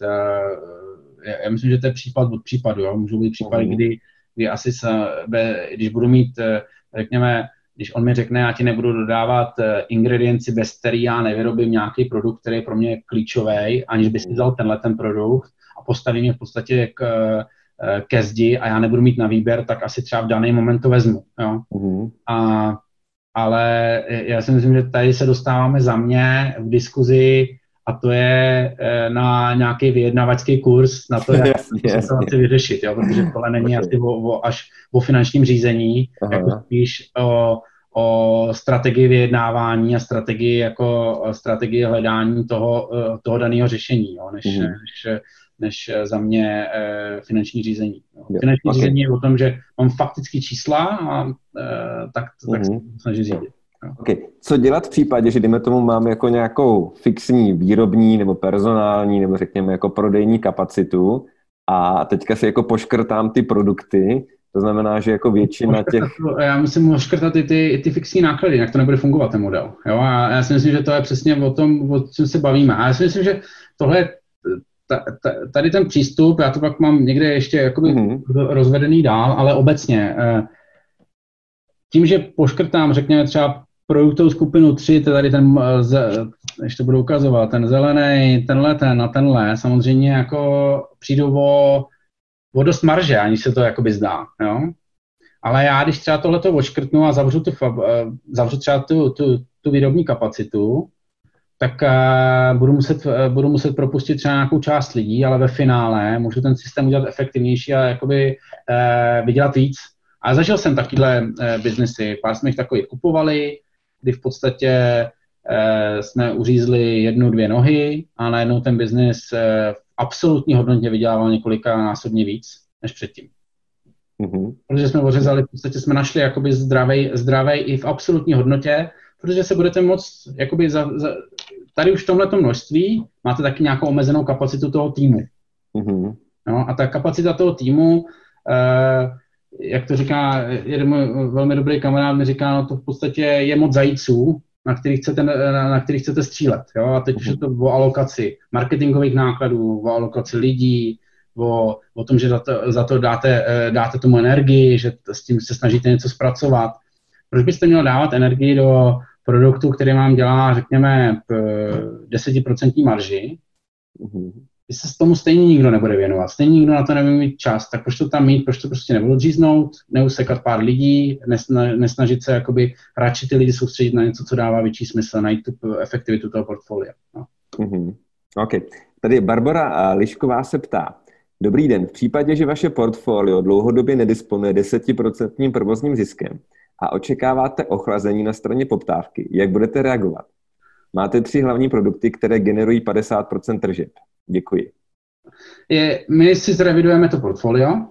Já myslím, že to je případ od případu, jo, můžou být případy, mm. kdy kdy asi se, když budu mít, eh, řekněme, když on mi řekne, já ti nebudu dodávat eh, ingredienci, bez který já nevyrobím nějaký produkt, který je pro mě klíčový, aniž by si vzal tenhle ten produkt a postaví mě v podstatě k, eh, ke zdi a já nebudu mít na výběr, tak asi třeba v daný moment to vezmu. Jo? Mm-hmm. A, ale já si myslím, že tady se dostáváme za mě v diskuzi a to je eh, na nějaký vyjednavačský kurz na to, jak jasně, situaci vyřešit, jo? protože tohle není asi o, o, až o finančním řízení, Aha. jako spíš o, o strategii vyjednávání a strategii jako strategii hledání toho, eh, toho daného řešení, jo? Než, mm. než, než za mě eh, finanční řízení. Jo? Finanční okay. řízení je o tom, že mám faktické čísla a tak, tak mm. se snaží řídit. Okay. Co dělat v případě, že dejme tomu mám jako nějakou fixní výrobní nebo personální nebo řekněme jako prodejní kapacitu a teďka si jako poškrtám ty produkty, to znamená, že jako většina těch... Já musím škrtat i ty, i ty fixní náklady, jak to nebude fungovat ten model. Jo? A já si myslím, že to je přesně o tom, o čem se bavíme. A já si myslím, že tohle je tady ten přístup, já to pak mám někde ještě jakoby mm-hmm. rozvedený dál, ale obecně, eh, tím, že poškrtám, řekněme třeba produktovou skupinu 3, to tady ten, ještě budu ukazovat, ten zelený, tenhle, ten a tenhle, samozřejmě jako přijdou o, o dost marže, ani se to jakoby zdá, jo. Ale já, když třeba tohleto oškrtnu a zavřu, tu, zavřu třeba tu, tu, tu výrobní kapacitu, tak uh, budu, muset, uh, budu muset propustit třeba nějakou část lidí, ale ve finále můžu ten systém udělat efektivnější a jakoby uh, vydělat víc. A zažil jsem takovýhle uh, biznesy, pár jsme jich takových kupovali, kdy v podstatě uh, jsme uřízli jednu, dvě nohy a najednou ten biznis uh, v absolutní hodnotě vydělával několika násobně víc než předtím. Mm-hmm. Protože jsme ořezali, v podstatě jsme našli jakoby zdravej, zdravej i v absolutní hodnotě, protože se budete moct, jakoby za, za, tady už v tomhle množství máte taky nějakou omezenou kapacitu toho týmu. Mm-hmm. No, a ta kapacita toho týmu, eh, jak to říká jeden můj velmi dobrý kamarád, mi říká, no to v podstatě je moc zajíců, na který chcete, na, na který chcete střílet. Jo? A teď už je to o alokaci marketingových nákladů, o alokaci lidí, o, o tom, že za to, za to dáte, eh, dáte tomu energii, že s tím se snažíte něco zpracovat. Proč byste měl dávat energii do produktu, který vám dělá, řekněme, 10% marži, mm-hmm. se s tomu stejně nikdo nebude věnovat, stejně nikdo na to nebude mít čas, tak proč to tam mít, proč to prostě nebudu říznout, neusekat pár lidí, nesna, nesnažit se jakoby radši ty lidi soustředit na něco, co dává větší smysl, najít tu efektivitu toho portfolia. No. Mm-hmm. OK. Tady Barbara Lišková se ptá, Dobrý den. V případě, že vaše portfolio dlouhodobě nedisponuje 10% provozním ziskem, a očekáváte ochlazení na straně poptávky, jak budete reagovat? Máte tři hlavní produkty, které generují 50% tržeb. Děkuji. Je, my si zrevidujeme to portfolio,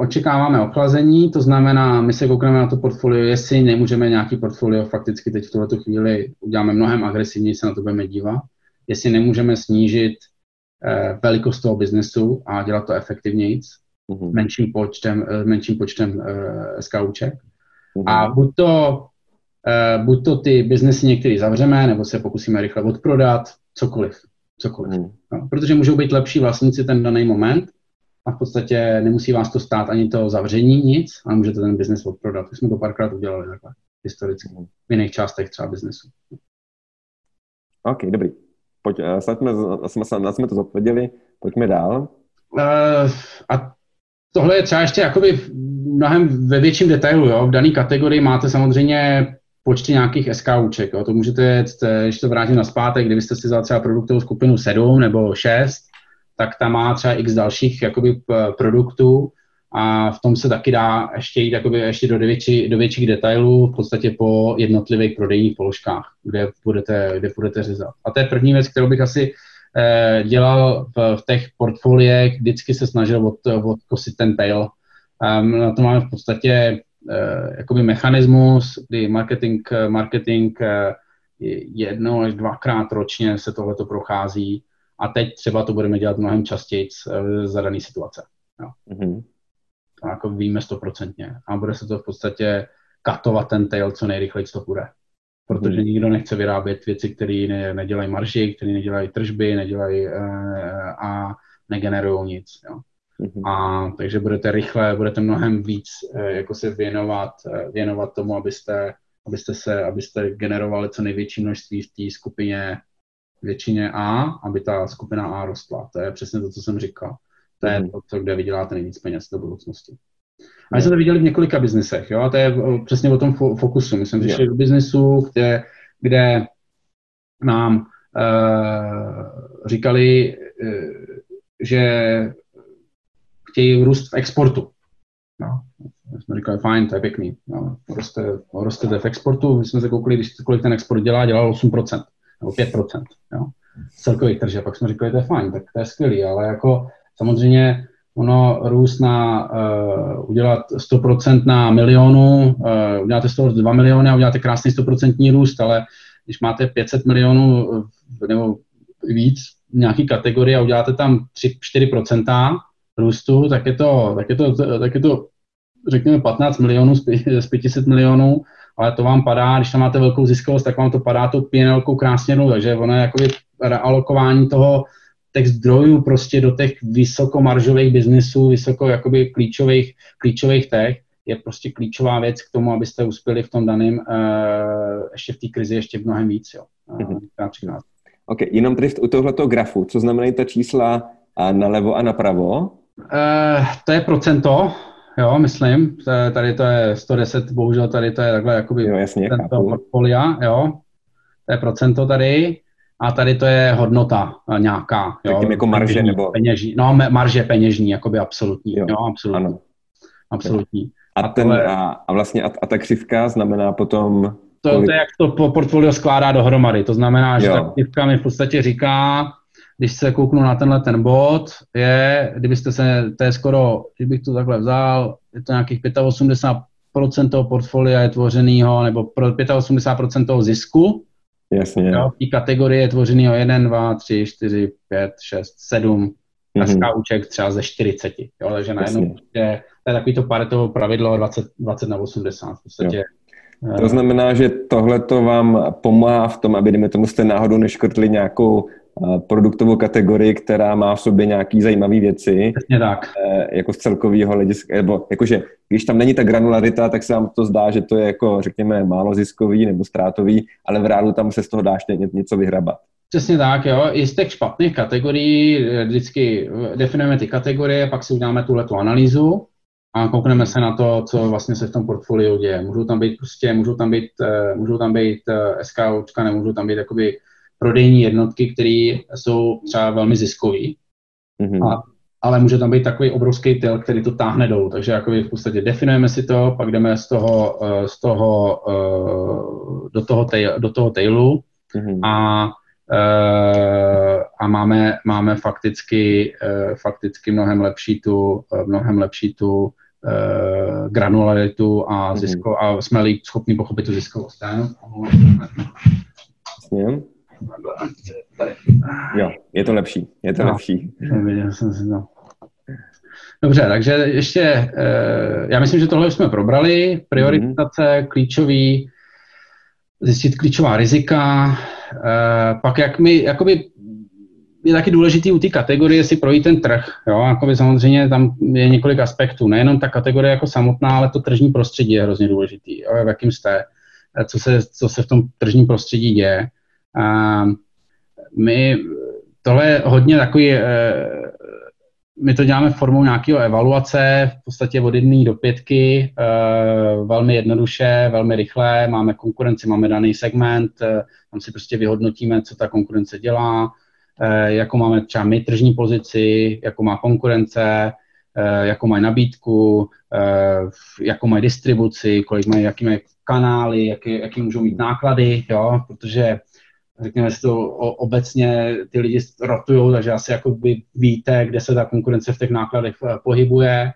očekáváme ochlazení, to znamená, my se koukneme na to portfolio, jestli nemůžeme nějaký portfolio fakticky teď v tuto chvíli uděláme mnohem agresivněji, se na to budeme dívat, jestli nemůžeme snížit eh, velikost toho biznesu a dělat to efektivněji, mm-hmm. menším počtem, eh, menším počtem uh, SKUček. Mm-hmm. A buď to, uh, buď to ty biznesy některý zavřeme, nebo se pokusíme rychle odprodat, cokoliv. cokoliv. Mm. No, protože můžou být lepší vlastníci ten daný moment a v podstatě nemusí vás to stát ani to zavření nic, ale můžete ten biznes odprodat. Už jsme to párkrát udělali takhle, historicky, mm. v jiných částech třeba biznesu. OK, dobrý. Pojď, snad jsme, jsme, jsme to zodpověděli, pojďme dál. Uh, a tohle je třeba ještě jakoby mnohem ve větším detailu. Jo? V dané kategorii máte samozřejmě počty nějakých SKUček. Jo? To můžete, když to vrátím na zpátek, kdybyste si vzal třeba produktovou skupinu 7 nebo 6, tak tam má třeba x dalších jakoby, produktů a v tom se taky dá ještě jít jakoby, ještě do, větší, do větších detailů, v podstatě po jednotlivých prodejních položkách, kde budete, kde budete řezat. A to je první věc, kterou bych asi Eh, dělal v, v těch portfoliech, vždycky se snažil od, odkosit ten tail. Um, na to máme v podstatě uh, jakoby mechanismus, kdy marketing, marketing uh, jednou až dvakrát ročně se tohleto prochází a teď třeba to budeme dělat mnohem častěji uh, za dané situace. Jo. Mm-hmm. To jako víme stoprocentně. A bude se to v podstatě katovat ten tail, co nejrychleji to bude protože nikdo nechce vyrábět věci, které ne, nedělají marži, které nedělají tržby, nedělají e, a negenerují nic. Jo. Mm-hmm. A takže budete rychle, budete mnohem víc e, jako se věnovat, e, věnovat tomu, abyste, abyste se, abyste generovali co největší množství v té skupině většině A, aby ta skupina A rostla. To je přesně to, co jsem říkal. To je mm-hmm. to, co, kde vyděláte nejvíc peněz do budoucnosti. A my jsme to viděli v několika biznesech, jo, a to je přesně o tom fokusu. My jsme přišli do biznesu, kde, kde nám uh, říkali, uh, že chtějí růst v exportu. No. My jsme říkali, fajn, to je pěkný. No, roste, rostete v exportu, my jsme se koukli, když kolik ten export dělá, dělal 8% nebo 5%. Jo. Celkových tržeb, pak jsme říkali, to je fajn, tak to je skvělý, ale jako samozřejmě ono růst na uh, udělat 100% na milionu, uh, uděláte z toho 2 miliony a uděláte krásný 100% růst, ale když máte 500 milionů nebo víc nějaký kategorii a uděláte tam 3-4% růstu, tak je to, tak je to, tak je to řekněme 15 milionů z 500 milionů, ale to vám padá, když tam máte velkou ziskovost, tak vám to padá tou pěnelkou krásně dolů, takže ono je jakoby realokování toho těch zdrojů prostě do těch vysokomaržových biznisů, vysoko jakoby klíčových, klíčových těch, je prostě klíčová věc k tomu, abyste uspěli v tom daném, uh, ještě v té krizi ještě mnohem víc, jo. Uh, mm-hmm. OK, jenom tady u tohoto grafu, co znamenají ta čísla nalevo a napravo? Uh, to je procento, jo, myslím. Tady to je 110, bohužel tady to je takhle jakoby jo, jasně, portfolia, jo. To je procento tady. A tady to je hodnota nějaká. Jo, jako marže peněžní, nebo... Peněžní, no, marže peněžní, jakoby absolutní. Jo, jo absolutní. Ano. Absolutní. A, a, ten, tohle... a, a vlastně a, a ta křivka znamená potom... To, kolik... to je, jak to portfolio skládá dohromady. To znamená, že jo. ta křivka mi v podstatě říká, když se kouknu na tenhle ten bod, je, kdybyste se, to je skoro, kdybych to takhle vzal, je to nějakých 85% toho portfolia je tvořenýho, nebo 85% toho zisku, Jasně. Jo, v té kategorii je tvořený o 1, 2, 3, 4, 5, 6, 7 mm-hmm. úček třeba ze 40. Jo, takže najednou je, to je takový to paretovo pravidlo 20, 20 na 80. V podstatě jo. To znamená, že tohle to vám pomáhá v tom, aby, dejme tomu, jste náhodou neškrtli nějakou produktovou kategorii, která má v sobě nějaký zajímavé věci. Přesně tak. E, jako z celkového hlediska, nebo jakože, když tam není ta granularita, tak se vám to zdá, že to je jako, řekněme, málo ziskový nebo ztrátový, ale v reálu tam se z toho dáš něco vyhrabat. Přesně tak, jo. I z těch špatných kategorií eh, vždycky eh, definujeme ty kategorie, pak si uděláme tuhle tu analýzu a koukneme se na to, co vlastně se v tom portfoliu děje. Můžou tam být prostě, můžou tam být, můžou tam být SKOčka, nemůžou tam být jakoby prodejní jednotky, které jsou třeba velmi ziskový, mm-hmm. a, ale může tam být takový obrovský tyl, který to táhne dolů. Takže jakoby v podstatě definujeme si to, pak jdeme z toho, eh, z toho eh, do toho, tail, do toho tailu mm-hmm. a eh, a máme, máme fakticky, fakticky mnohem lepší tu, mnohem lepší tu granularitu a, mhm. zisko, a jsme líp schopni pochopit tu ziskovost. Jasně. Jo, je to lepší, je to no, lepší. Neviděl jsem si to. Dobře, takže ještě, eh, já myslím, že tohle už jsme probrali. Prioritizace, mm-hmm. klíčový, zjistit klíčová rizika, eh, pak jak my, jakoby je taky důležitý u té kategorie si projít ten trh. Jo? Jakoby samozřejmě tam je několik aspektů. Nejenom ta kategorie jako samotná, ale to tržní prostředí je hrozně důležitý. Jo? V jakým jste, co se, co se v tom tržním prostředí děje. A my, tohle je hodně takový, eh, my to děláme formou nějakého evaluace, v podstatě od jedné do pětky, eh, velmi jednoduše, velmi rychle, máme konkurenci, máme daný segment, eh, tam si prostě vyhodnotíme, co ta konkurence dělá, jakou máme třeba my tržní pozici, jakou má konkurence, jakou mají nabídku, jakou mají distribuci, kolik mají, jaký mají kanály, jaký, jaký můžou mít náklady, jo, protože řekněme si to obecně, ty lidi rotují, takže asi jako by víte, kde se ta konkurence v těch nákladech eh, pohybuje.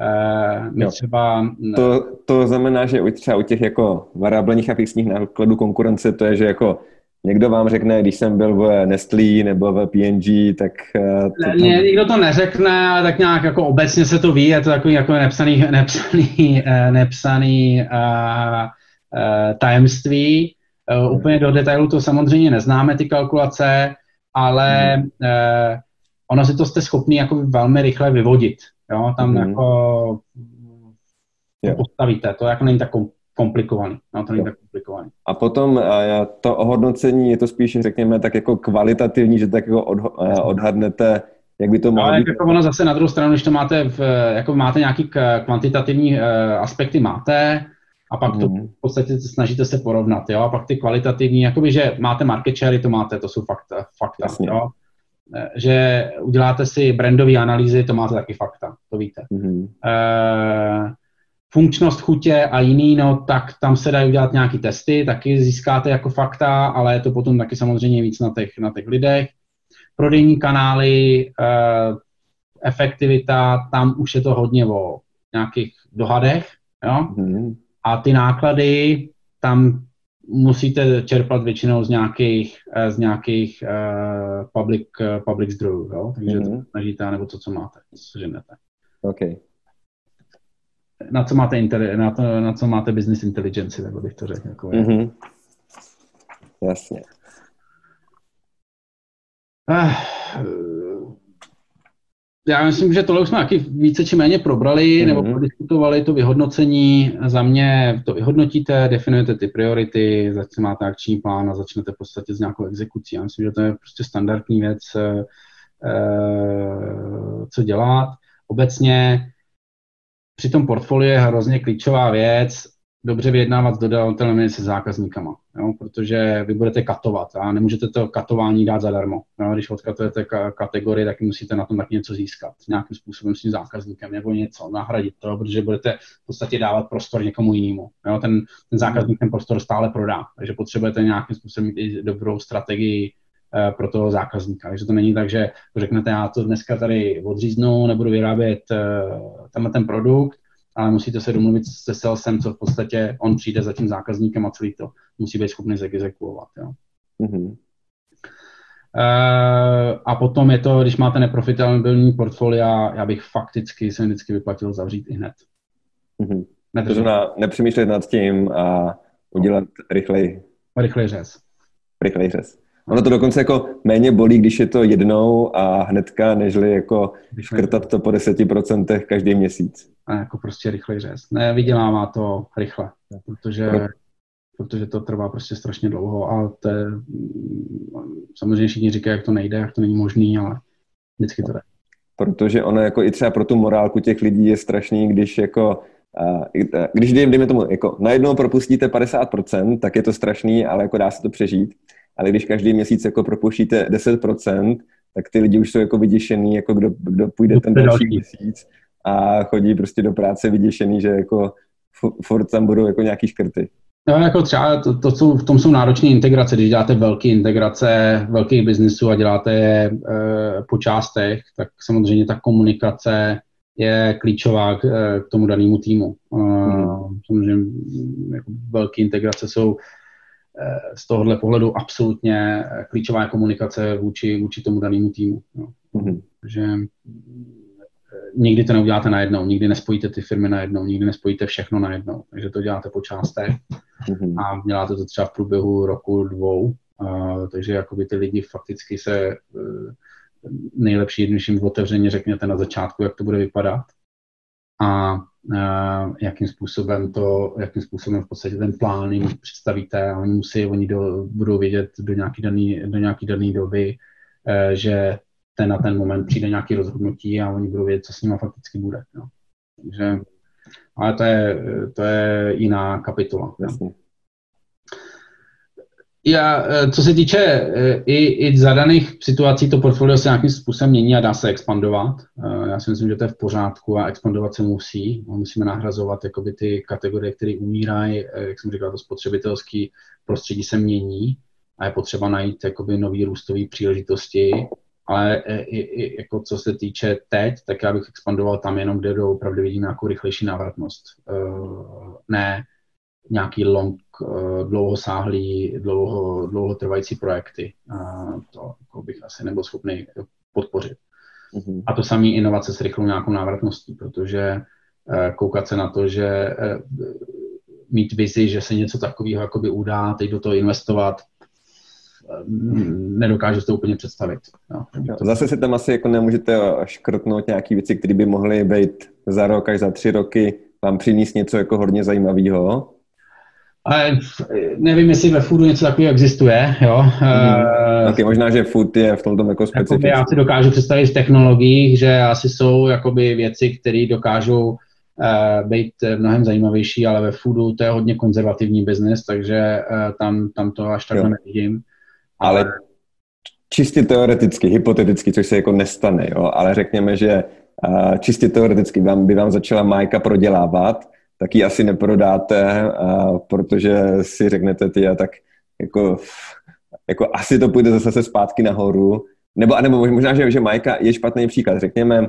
Eh, my třeba... To, to znamená, že třeba u těch jako variabilních a fixních nákladů konkurence to je, že jako Někdo vám řekne, když jsem byl v Nestlé nebo v PNG, tak... Eh, to tam... ne, nikdo to neřekne, ale tak nějak jako obecně se to ví, je to takový jako nepsaný, nepsaný, nepsaný uh, uh, tajemství. Uh, úplně do detailu to samozřejmě neznáme, ty kalkulace, ale mm. uh, ono si to jste schopný jako velmi rychle vyvodit. Jo? Tam mm. jako to postavíte, to jako není tak komplikovaný. No, to není tak komplikovaný. A potom uh, to ohodnocení je to spíš, řekněme, tak jako kvalitativní, že tak jako odho- odhadnete, jak by to mohlo Ale být. jako ono zase na druhou stranu, když to máte, v, jako máte nějaký kvantitativní uh, aspekty, máte, a pak to mhm. v podstatě snažíte se porovnat, jo, a pak ty kvalitativní, jakoby, že máte market share, to máte, to jsou fakta, fakta jo, e, že uděláte si brandové analýzy, to máte taky fakta, to víte. Mm-hmm. E, funkčnost chutě a jiný, no tak tam se dají udělat nějaký testy, taky získáte jako fakta, ale je to potom taky samozřejmě víc na těch, na těch lidech. Prodejní kanály, e, efektivita, tam už je to hodně o nějakých dohadech, jo. Mm-hmm. A ty náklady tam musíte čerpat většinou z nějakých, eh, z nějakých uh, public, uh, public zdrojů, jo? takže mm-hmm. to snažíte, nebo to, co máte, co ženete. Okay. Na co máte, intele- na, to, na co máte business intelligence, tak bych to řekl. Jako mm-hmm. Jasně. Uh, já myslím, že tohle už jsme taky více či méně probrali mm-hmm. nebo prodiskutovali to vyhodnocení. Za mě to vyhodnotíte, definujete ty priority, začne máte akční plán a začnete v podstatě s nějakou exekucí. Já myslím, že to je prostě standardní věc, eh, co dělat. Obecně při tom portfoliu je hrozně klíčová věc dobře vyjednávat s dodavatelem se zákazníkama, jo? protože vy budete katovat a nemůžete to katování dát zadarmo. Jo? Když odkatujete kategorii, tak musíte na tom taky něco získat, nějakým způsobem s tím zákazníkem nebo něco, nahradit to, protože budete v podstatě dávat prostor někomu jinému. Jo? Ten, ten zákazník ten prostor stále prodá, takže potřebujete nějakým způsobem mít i dobrou strategii eh, pro toho zákazníka. Takže to není tak, že řeknete, já to dneska tady odříznu, nebudu vyrábět eh, tenhle ten produkt, ale musíte se domluvit se salesem, co v podstatě on přijde za tím zákazníkem a celý to musí být schopný zexekuovat. Jo. Mm-hmm. Uh, a potom je to, když máte neprofitabilní portfolia, já bych fakticky se vždycky vyplatil zavřít i hned. Mm-hmm. To znamená nepřemýšlet nad tím a udělat rychleji. Rychlej řez. Rychlej řez. Ono to dokonce jako méně bolí, když je to jednou a hnedka, nežli jako škrtat to po deseti procentech každý měsíc. A jako prostě rychlej řez. Ne, vydělává to rychle, protože, Pro... protože to trvá prostě strašně dlouho a to je, samozřejmě všichni říkají, jak to nejde, jak to není možný, ale vždycky to jde. Protože ono jako i třeba pro tu morálku těch lidí je strašný, když jako když dejme tomu, jako najednou propustíte 50%, tak je to strašný, ale jako dá se to přežít ale když každý měsíc jako propuštíte 10%, tak ty lidi už jsou jako vyděšený, jako kdo, kdo půjde ten další měsíc a chodí prostě do práce vyděšený, že jako furt tam budou jako nějaký škrty. No, jako třeba to, to jsou, v tom jsou náročné integrace, když děláte velké integrace velkých biznisů a děláte je e, po částech, tak samozřejmě ta komunikace je klíčová k, e, k tomu danému týmu. E, hmm. Samozřejmě jako velké integrace jsou Eh, z tohohle pohledu absolutně eh, klíčová komunikace vůči, vůči tomu danému týmu. No. Mm-hmm. Že eh, nikdy to neuděláte najednou, nikdy nespojíte ty firmy najednou, nikdy nespojíte všechno najednou. Takže to děláte po částech mm-hmm. a děláte to třeba v průběhu roku, dvou. Uh, takže jakoby ty lidi fakticky se nejlepší, když jim otevřeně řekněte na začátku, jak to bude vypadat. A jakým způsobem to, jakým způsobem v podstatě ten plán jim představíte a oni musí, oni do, budou vědět do nějaký daný, do nějaký daný doby, eh, že ten na ten moment přijde nějaký rozhodnutí a oni budou vědět, co s nimi fakticky bude. No. Takže, ale to je, to je jiná kapitola. Jasně. Já, eh, co se týče eh, i, i zadaných situací, to portfolio se nějakým způsobem mění a dá se expandovat. Eh, já si myslím, že to je v pořádku a expandovat se musí. Musíme nahrazovat jakoby, ty kategorie, které umírají. Jak jsem říkal, to spotřebitelské prostředí se mění a je potřeba najít jakoby, nový růstový příležitosti. Ale i, i, jako co se týče teď, tak já bych expandoval tam jenom, kde opravdu vidím nějakou rychlejší návratnost. Ne nějaký long, eh, dlouhosáhlý, dlouho, dlouhotrvající projekty. A to jako bych asi nebyl schopný podpořit. Mm-hmm. A to samé inovace s rychlou nějakou návratností, protože eh, koukat se na to, že eh, mít vizi, že se něco takového jakoby udá, teď do toho investovat, nedokážu to úplně představit. No. Zase si tam asi jako nemůžete škrtnout nějaké věci, které by mohly být za rok až za tři roky vám přinést něco jako hodně zajímavého, ale nevím, jestli ve foodu něco takového existuje, jo. Hmm. Taky možná, že food je v tomto jako specifický. Já si dokážu představit v technologiích, že asi jsou jakoby věci, které dokážou uh, být mnohem zajímavější, ale ve foodu to je hodně konzervativní biznis, takže uh, tam, tam to až takhle nevidím. Ale, ale čistě teoreticky, hypoteticky, což se jako nestane, jo, ale řekněme, že uh, čistě teoreticky vám, by vám začala Majka prodělávat, tak ji asi neprodáte, a protože si řeknete ty a tak jako, jako asi to půjde zase zpátky nahoru. Nebo, nebo možná, že, že Majka je špatný příklad. Řekněme,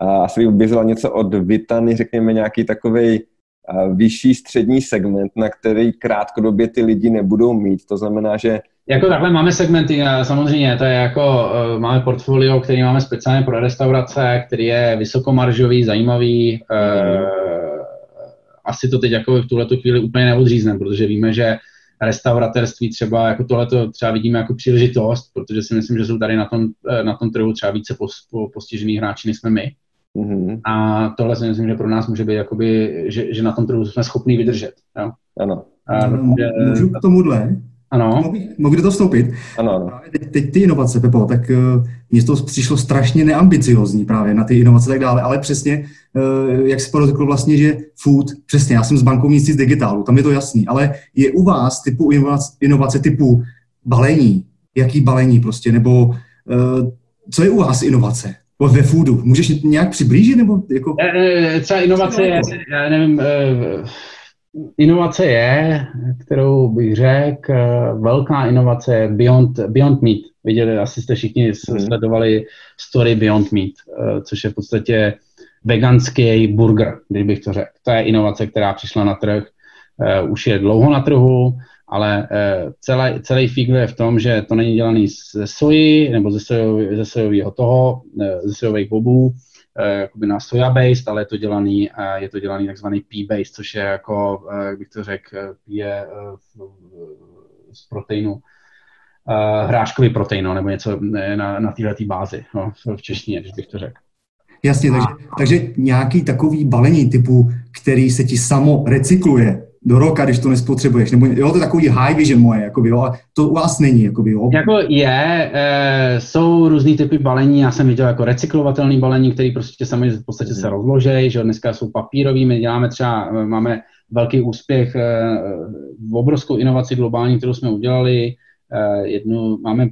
a asi by obězila něco od Vitany, řekněme nějaký takový vyšší střední segment, na který krátkodobě ty lidi nebudou mít. To znamená, že jako takhle máme segmenty, samozřejmě, to je jako, e, máme portfolio, který máme speciálně pro restaurace, který je vysokomaržový, zajímavý, mm asi to teď jako v tuhle chvíli úplně neodřízneme, protože víme, že restauratérství třeba, jako tohle to třeba vidíme jako příležitost, protože si myslím, že jsou tady na tom, eh, na tom trhu třeba více postižených hráči, než jsme my. Mm-hmm. A tohle si myslím, že pro nás může být, jakoby, že, že na tom trhu jsme schopni vydržet. Jo? Ano. A, Můžu k tomuhle? Ano. Mohu do toho vstoupit? Ano, ano. Teď, teď ty inovace, Pepo, tak uh, mně to přišlo strašně neambiciozní právě na ty inovace a tak dále, ale přesně, uh, jak se řekl vlastně, že food, přesně, já jsem z bankovnictví z digitálu, tam je to jasný, ale je u vás typu inovace, inovace typu balení, jaký balení prostě, nebo uh, co je u vás inovace? ve foodu. Můžeš nějak přiblížit? Nebo jako... Třeba inovace je, já nevím, Inovace je, kterou bych řekl, velká inovace je Beyond, Beyond Meat. Viděli, asi jste všichni hmm. sledovali story Beyond Meat, eh, což je v podstatě veganský burger, kdybych to řekl. To je inovace, která přišla na trh, eh, už je dlouho na trhu, ale eh, celý, celý fík je v tom, že to není dělaný ze soji nebo ze, sojový, ze sojového toho, ze sojových bobů, jakoby na soja based, ale je to dělaný, eh, je to dělaný takzvaný P based, což je jako, eh, jak bych to řekl, je z proteinu, hráškový protein, no, nebo něco na, na této bázi, no, v češtině, když bych to řekl. Jasně, takže, takže nějaký takový balení typu, který se ti samo recykluje, do roka, když to nespotřebuješ. Nebo jo, to je takový high vision moje, jakoby, jo, a to u vás není. Jakoby, jo. Jako je, e, jsou různý typy balení, já jsem viděl jako recyklovatelný balení, který prostě sami v podstatě se mhm. rozložejí, že dneska jsou papírový, my děláme třeba, eh, máme velký úspěch, e, obrovskou inovaci globální, kterou jsme udělali, e, jednu, máme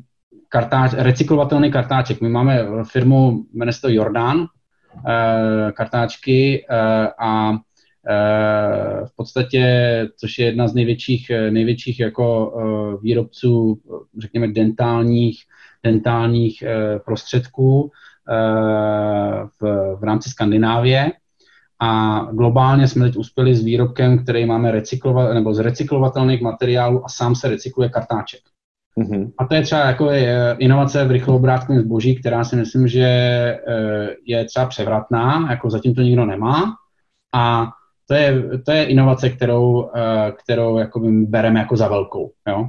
kartáč, recyklovatelný kartáček, my máme firmu, jmenuje se to Jordan, e, kartáčky e, a v podstatě, což je jedna z největších, eh, největších jako eh, výrobců, řekněme, dentálních, dentálních prostředků v, v rámci Skandinávie. A globálně jsme teď uspěli s výrobkem, který máme recyklovat, nebo z recyklovatelných materiálů a sám se recykluje kartáček. Mm-hmm. A to je třeba jako inovace v rychloobrátkovém zboží, která si myslím, že je třeba převratná, jako zatím to nikdo nemá. A to je, to je inovace, kterou, eh, kterou jakoby bereme jako za velkou. Jo?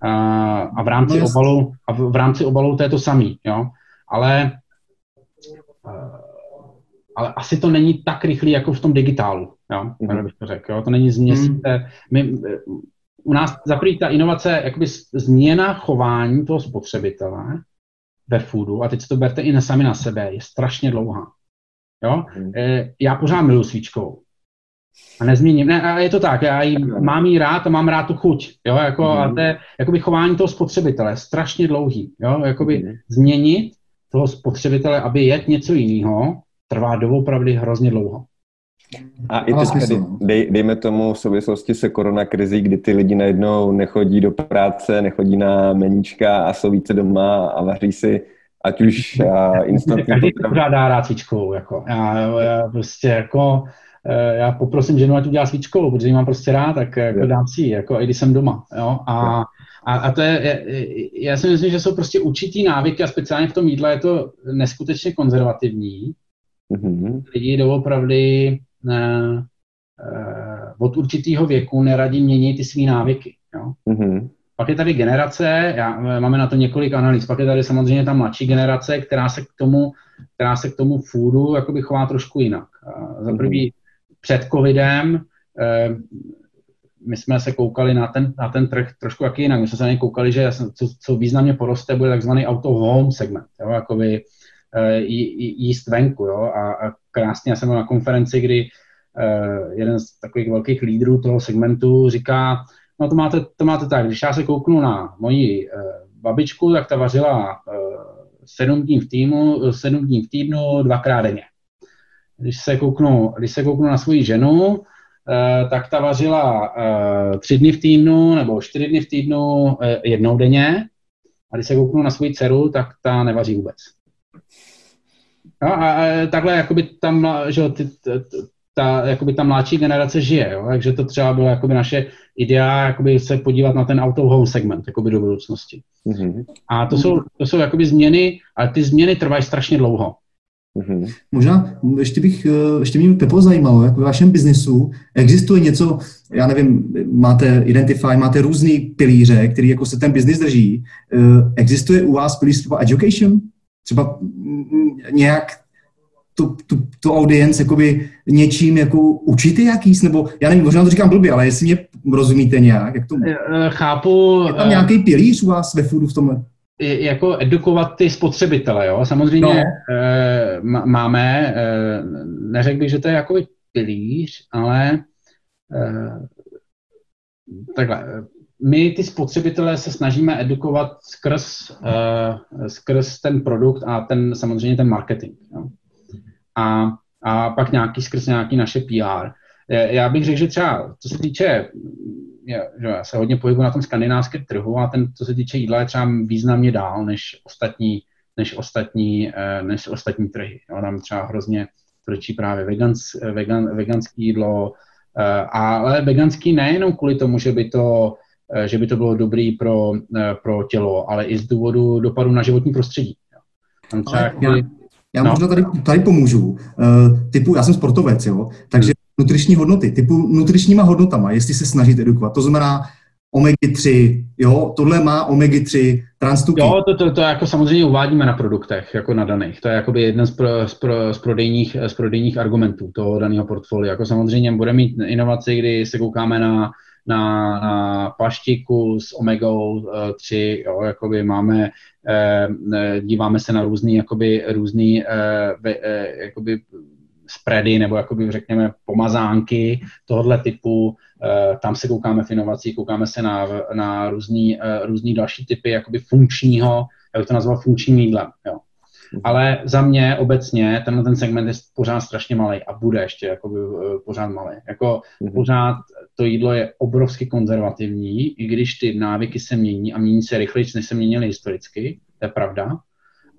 A, a v rámci no, obalu a v, v rámci obalu to je to samý, jo? Ale, eh, ale asi to není tak rychlý jako v tom digitálu, jo? Mm-hmm. bych to řekl, jo? To není z měsíce. Mm-hmm. My, u nás za ta inovace, jakoby změna chování toho spotřebitele ve foodu, a teď si to berte i na sami na sebe, je strašně dlouhá. Jo? Mm. Já pořád miluji svíčkou. A nezměním. Ne, a je to tak, já jí, mám jí rád a mám rád tu chuť. Jo, jako, mm. a to je jakoby chování toho spotřebitele, strašně dlouhý. Jo, jakoby mm. změnit toho spotřebitele, aby jet něco jiného, trvá doopravdy hrozně dlouho. A i teď dej, dej, dejme tomu v souvislosti se koronakrizí, kdy ty lidi najednou nechodí do práce, nechodí na meníčka a jsou více doma a vaří si ať už instantní Každý to pořádá rád jako. Já, já prostě jako já poprosím ženu, ať udělá svíčkovou, protože ji mám prostě rád, tak jako dám si jako i když jsem doma. Jo? A, a, a to je, já si myslím, že jsou prostě určitý návyky a speciálně v tom jídle je to neskutečně konzervativní. Mm-hmm. Lidi doopravdy ne, eh, od určitého věku neradí měnit ty své návyky. Jo? Mm-hmm. Pak je tady generace, já, máme na to několik analýz, pak je tady samozřejmě ta mladší generace, která se k tomu, která se k tomu foodu jakoby chová trošku jinak. Za prvý, před covidem eh, my jsme se koukali na ten, na ten trh trošku jaký jinak. My jsme se na něj koukali, že co, co významně poroste, bude takzvaný auto home segment, jo, jakoby uh, jíst venku. Jo, a, a krásně já jsem byl na konferenci, kdy uh, jeden z takových velkých lídrů toho segmentu říká, no to máte, to máte tak, když já se kouknu na moji babičku, tak ta vařila sedm dní v týdnu, sedm dní v týdnu, dvakrát denně když se kouknu, když se kouknu na svoji ženu, eh, tak ta vařila eh, tři dny v týdnu nebo čtyři dny v týdnu eh, jednou denně. A když se kouknu na svoji dceru, tak ta nevaří vůbec. No a, a takhle jakoby tam, že ty, ta, jakoby ta mladší generace žije, jo? takže to třeba bylo jakoby naše idea jakoby se podívat na ten out of home segment jakoby do budoucnosti. Mm-hmm. A to jsou, to jsou jakoby změny, ale ty změny trvají strašně dlouho. Mm-hmm. Možná ještě bych, eh, ještě mě Pepo zajímalo, jak ve vašem biznesu existuje něco, já nevím, máte Identify, máte různý pilíře, který jako se ten biznis drží. Eh, existuje u vás pilíř třeba education? Třeba nějak tu, tu, tu audience jakoby něčím jako učíte jakýs, nebo já nevím, možná to říkám blbě, ale jestli mě rozumíte nějak, jak to... Chápu. Je tam nějaký pilíř u vás ve foodu v tomhle? Jako edukovat ty spotřebitele, jo. Samozřejmě no. e, máme, e, neřekl bych, že to je jako pilíř, ale e, takhle, my ty spotřebitele se snažíme edukovat skrz, e, skrz ten produkt a ten samozřejmě ten marketing. Jo. A, a pak nějaký skrz nějaký naše PR. Já bych řekl, že třeba, co se týče že já se hodně pohybuji na tom skandinávském trhu a ten, co se týče jídla, je třeba významně dál než ostatní, než ostatní, eh, než ostatní trhy. Jo, tam třeba hrozně pročí právě vegans, vegan, veganský jídlo, eh, ale veganský nejenom kvůli tomu, že by to, eh, že by to bylo dobrý pro, pro tělo, ale i z důvodu dopadu na životní prostředí. Tam třeba já, já no. možná tady, tady pomůžu. Uh, typu, já jsem sportovec, jo, takže nutriční hodnoty, typu nutričníma hodnotama, jestli se snažit edukovat. To znamená omega-3, jo, tohle má omega-3, transtuky. Jo, to, to, to, jako samozřejmě uvádíme na produktech, jako na daných. To je jakoby jeden z, pro, z, pro, z, prodejních, z prodejních argumentů toho daného portfolia. Jako samozřejmě bude mít inovaci, kdy se koukáme na, na, na paštiku s omega 3, jo, jakoby máme, eh, eh, díváme se na různý, jakoby, různý eh, eh, jakoby spready nebo jakoby řekněme pomazánky tohohle typu. Eh, tam se koukáme v inovací, koukáme se na, na různý, eh, různý další typy jakoby funkčního, jak bych to nazval, funkčním jídlem. Jo. Mhm. Ale za mě obecně tenhle ten segment je pořád strašně malý a bude ještě jakoby, eh, pořád malý. Jako mm-hmm. pořád to jídlo je obrovsky konzervativní, i když ty návyky se mění a mění se rychleji, než se měnily historicky, to je pravda,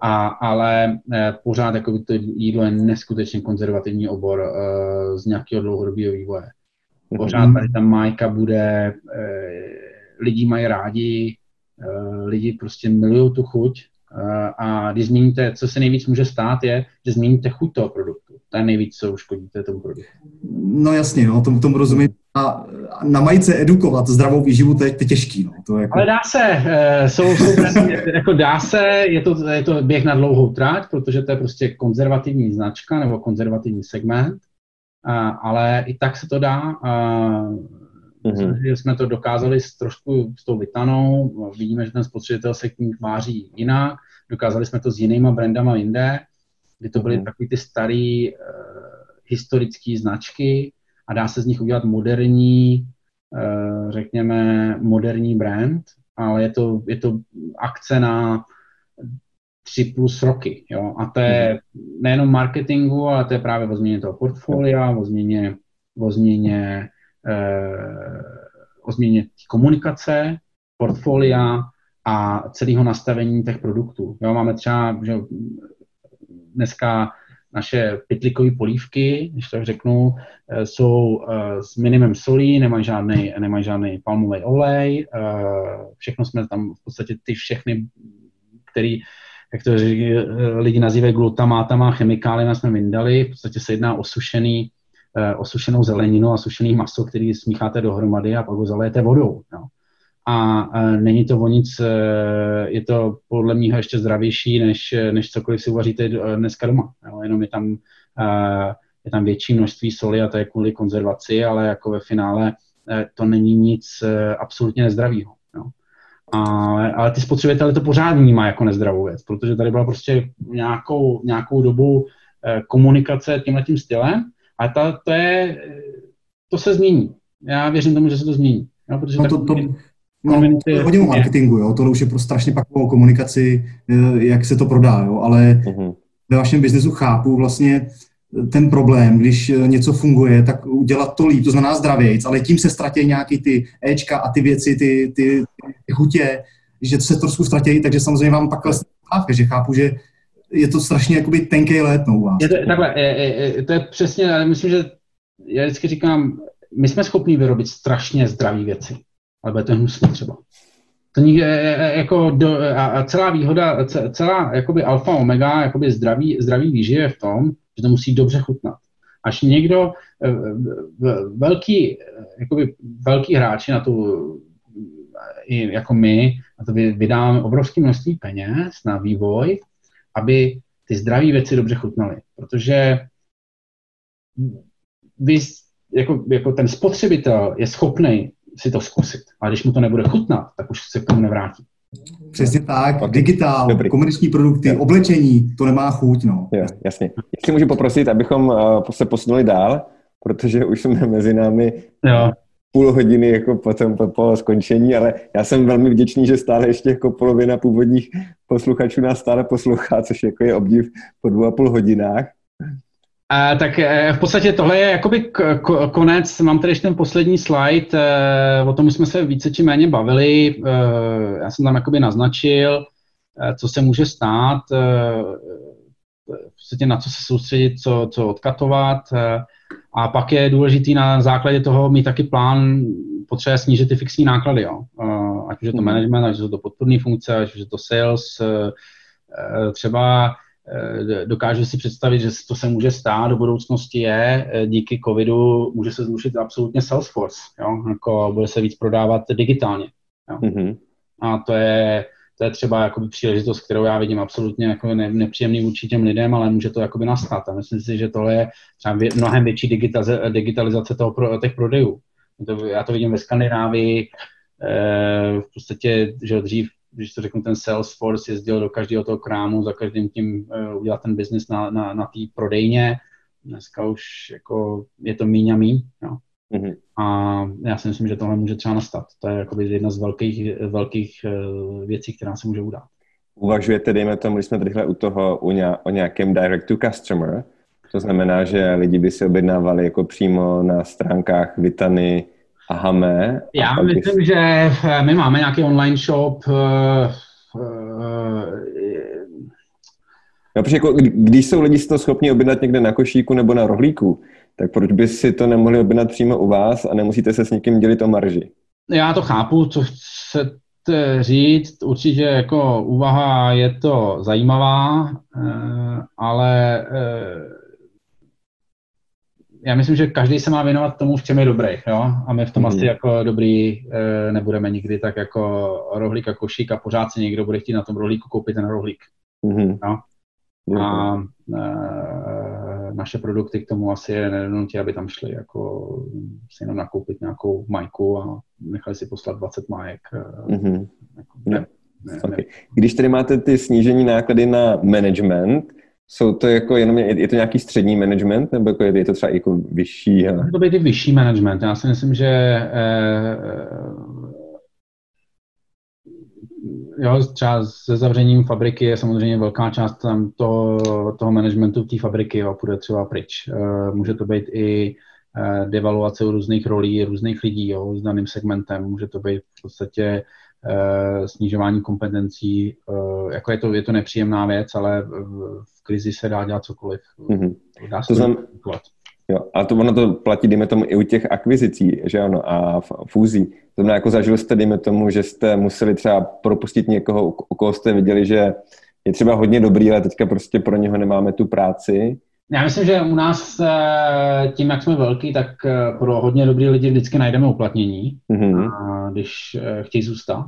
a, ale eh, pořád jako to jídlo je neskutečně konzervativní obor uh, z nějakého dlouhodobého vývoje. Pořád tady ta majka bude, uh, lidi mají rádi, uh, lidi prostě milují tu chuť uh, a když změníte, co se nejvíc může stát, je, že změníte chuť toho produktu. To je nejvíc, co uškodíte tomu produktu. No jasně, no, tomu, tomu rozumím a na majice edukovat zdravou výživu, to je, to je těžký. No. To je jako... Ale dá se, uh, jsou, jsou jako dá se, je to, je to běh na dlouhou tráť, protože to je prostě konzervativní značka nebo konzervativní segment, ale i tak se to dá. Mm-hmm. Že jsme to dokázali s trošku s tou vytanou, vidíme, že ten spotřebitel se k ní tváří jinak, dokázali jsme to s jinýma brandama jinde, kdy to byly mm-hmm. takový ty staré uh, historické značky, a dá se z nich udělat moderní, eh, řekněme, moderní brand, ale je to, je to akce na tři plus roky. Jo? A to je nejenom marketingu, ale to je právě o změně toho portfolia, o změně, o změně, eh, o změně komunikace, portfolia a celého nastavení těch produktů. Jo? Máme třeba, že dneska naše pytlikové polívky, když tak řeknu, eh, jsou eh, s minimem solí, nemají žádný, nemají žádný palmový olej, eh, všechno jsme tam v podstatě ty všechny, který, jak to lidi nazývají glutamátama, chemikáliemi jsme vyndali, v podstatě se jedná o sušený, osušenou zeleninu a sušený maso, který smícháte dohromady a pak ho zalejete vodou. No a není to o nic, e, je to podle mě ještě zdravější, než, než cokoliv si uvaříte e, dneska doma. Jo, jenom je tam, e, je tam větší množství soli a to je kvůli konzervaci, ale jako ve finále to není nic absolutně nezdravého. Ale, ale ty spotřebitelé to pořád vnímají jako nezdravou věc, protože tady byla prostě nějakou, nějakou dobu komunikace tímhle tím stylem a ta, to, je, to se změní. Já věřím tomu, že se to změní. Jo, protože no to, to, No, to je hodně o marketingu, jo. Tohle už je pro strašně pak o komunikaci, eh, jak se to prodá, jo. Ale uh-huh. ve vašem biznesu chápu vlastně ten problém, když eh, něco funguje, tak udělat to líp, to znamená zdravějc, ale tím se ztratí nějaký ty Ečka a ty věci, ty, ty, ty chutě, že se trošku ztratí, takže samozřejmě vám pak klesne že chápu, že je to strašně jakoby tenký let no, u vás. Je to, takhle, je, je, to je přesně, ale myslím, že já vždycky říkám, my jsme schopni vyrobit strašně zdravé věci ale bude to hnusný třeba. To nikde, jako do, a celá výhoda, celá jakoby alfa omega, jakoby zdraví, zdraví výživ je v tom, že to musí dobře chutnat. Až někdo, velký, jakoby velký hráči na tu, i jako my, na to vydáváme obrovské množství peněz na vývoj, aby ty zdraví věci dobře chutnaly. Protože vy, jako, jako ten spotřebitel je schopný si to zkusit. Ale když mu to nebude chutnat, tak už se k tomu nevrátí. Přesně tak, digitál, Dobrý. komerční produkty, jo. oblečení, to nemá chuť, no. Jo, jasně. Jestli můžu poprosit, abychom uh, se posunuli dál, protože už jsme mezi námi jo. půl hodiny jako potom po, po skončení, ale já jsem velmi vděčný, že stále ještě jako polovina původních posluchačů nás stále poslouchá, což jako je obdiv po dvou a půl hodinách. Uh, tak uh, v podstatě tohle je jakoby k- k- konec. Mám tady ještě ten poslední slide. Uh, o tom jsme se více či méně bavili. Uh, já jsem tam jakoby naznačil, co se může stát, v podstatě na co se soustředit, co, co odkatovat. A pak je důležitý na základě toho mít taky plán, potřeba snížit ty fixní náklady. Jo. Ať už je to mhm. management, ať už je to podporné funkce, ať už je to sales. Třeba dokážu si představit, že to se může stát do budoucnosti je, eh, díky covidu může se zrušit absolutně Salesforce, jo? Jako bude se víc prodávat digitálně. Jo? Mm-hmm. A to je, to je třeba jakoby příležitost, kterou já vidím absolutně jako ne, nepříjemný vůči těm lidem, ale může to jakoby nastat. A myslím si, že tohle je třeba vě, mnohem větší digitalizace, digitalizace toho, pro, těch prodejů. To, já to vidím ve Skandinávii, eh, v podstatě, že dřív když to řeknu, ten Salesforce jezdil do každého toho krámu, za každým tím uh, udělat ten biznis na, na, na té prodejně. Dneska už jako je to míň a míň. Jo. Mm-hmm. A já si myslím, že tohle může třeba nastat. To je jakoby jedna z velkých, velkých uh, věcí, která se může udát. Uvažujete, dejme tomu, když jsme tady u toho u ně, o nějakém direct to customer, to znamená, že lidi by si objednávali jako přímo na stránkách Vitany, Ahame. Já myslím, bys... že eh, my máme nějaký online shop. Uh, uh, No, protože jako, když jsou lidi si to schopni objednat někde na košíku nebo na rohlíku, tak proč by si to nemohli objednat přímo u vás a nemusíte se s někým dělit o marži? Já to chápu, co chcete říct. Určitě jako úvaha je to zajímavá, ale já myslím, že každý se má věnovat tomu, v čem je dobrý, jo? A my v tom mm. asi jako dobrý e, nebudeme nikdy tak jako rohlík a košík a pořád si někdo bude chtít na tom rohlíku koupit ten rohlík. Mm. Jo? A e, naše produkty k tomu asi je nenutí, aby tam šli jako si jenom nakoupit nějakou majku a nechali si poslat 20 majek. Mm. Jako, ne, ne, okay. ne. Když tedy máte ty snížení náklady na management, jsou to jako jenom, je to nějaký střední management, nebo jako je to třeba jako vyšší? Ale... To být i vyšší management. Já si myslím, že eh, jo, třeba se zavřením fabriky je samozřejmě velká část tam to, toho managementu té fabriky jo, půjde třeba pryč. Eh, může to být i eh, devaluace různých rolí, různých lidí jo, s daným segmentem. Může to být v podstatě Eh, snižování kompetencí, eh, jako je to, je to nepříjemná věc, ale v krizi se dá dělat cokoliv. Mm-hmm. Dá se to. Jo, a to ono to platí, dejme tomu, i u těch akvizicí, že ano, a fúzí. To znamená, jako zažil jste, dejme tomu, že jste museli třeba propustit někoho, u koho jste viděli, že je třeba hodně dobrý, ale teďka prostě pro něho nemáme tu práci. Já myslím, že u nás eh, tím, jak jsme velký, tak pro hodně dobrý lidi vždycky najdeme uplatnění, mm-hmm. když chtějí zůstat.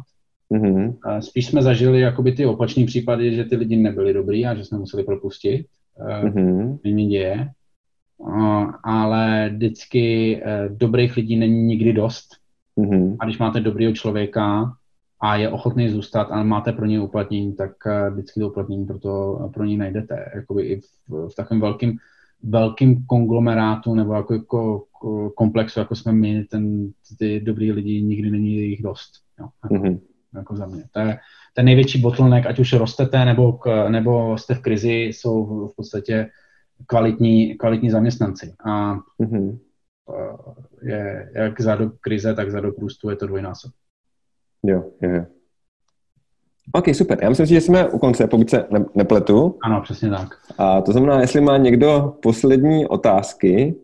Mm-hmm. A spíš jsme zažili jakoby ty opačné případy, že ty lidi nebyli dobrý a že jsme museli propustit. Mm-hmm. Není děje. Ale vždycky eh, dobrých lidí není nikdy dost. Mm-hmm. A když máte dobrého člověka a je ochotný zůstat a máte pro něj uplatnění, tak eh, vždycky to uplatnění pro, to, pro něj najdete. Jakoby i v, v takovém velkém velkým konglomerátu nebo jako, jako komplexu, jako jsme my, ten, ty dobrý lidi, nikdy není jich dost. Jo. Mm-hmm jako za mě. To je ten největší bottleneck, ať už rostete nebo, k, nebo jste v krizi, jsou v podstatě kvalitní, kvalitní zaměstnanci. A mm-hmm. je, jak za dob krize, tak za dob růstu je to dvojnásob. Jo, jo, OK, super. Já myslím, že jsme u konce, pokud se ne- nepletu. Ano, přesně tak. A to znamená, jestli má někdo poslední otázky,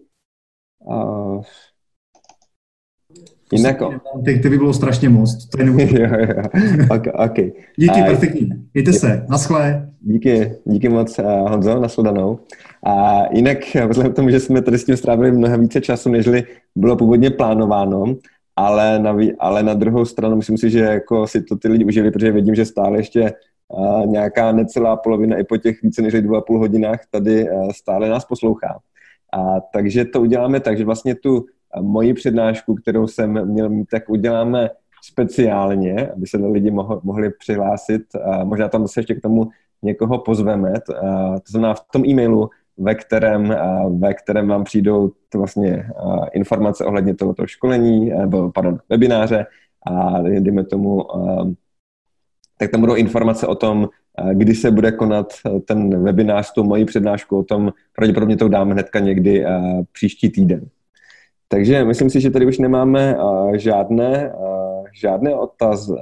a Jinak... Ty, ty by bylo strašně moc. To je jo, jo. Okay, okay. Díky, uh, perfektní. Mějte se. Naschle. Díky, díky moc, uh, Honzo, nasledanou. A jinak, vzhledem k tomu, že jsme tady s tím strávili mnohem více času, nežli bylo původně plánováno, ale na, ale na druhou stranu myslím si, že jako si to ty lidi užili, protože vidím, že stále ještě uh, nějaká necelá polovina i po těch více než dvou a půl hodinách tady uh, stále nás poslouchá. A takže to uděláme tak, že vlastně tu moji přednášku, kterou jsem měl mít, tak uděláme speciálně, aby se lidi mohli přihlásit. A možná tam se ještě k tomu někoho pozveme. To znamená v tom e-mailu, ve kterém, ve kterém vám přijdou to vlastně informace ohledně tohoto školení, nebo pardon, webináře a dejme tomu, tak tam budou informace o tom, kdy se bude konat ten webinář s tou mojí o tom pravděpodobně to dáme hnedka někdy příští týden. Takže myslím si, že tady už nemáme uh, žádné, uh, žádné otaz, uh,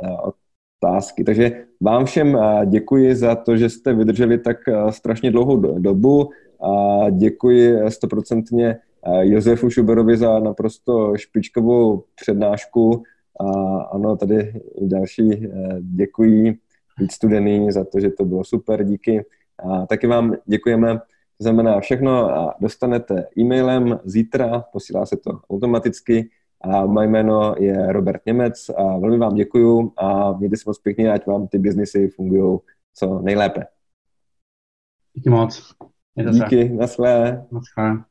otázky. Takže vám všem děkuji za to, že jste vydrželi tak strašně dlouhou dobu. A děkuji stoprocentně Josefu Šuberovi za naprosto špičkovou přednášku. A ano, tady další děkuji víc studený za to, že to bylo super, díky. A taky vám děkujeme to znamená, všechno dostanete e-mailem zítra, posílá se to automaticky a moje jméno je Robert Němec a velmi vám děkuju a mějte se moc pěkně, ať vám ty biznisy fungují co nejlépe. Díky moc. Díky, naschle. Naschle.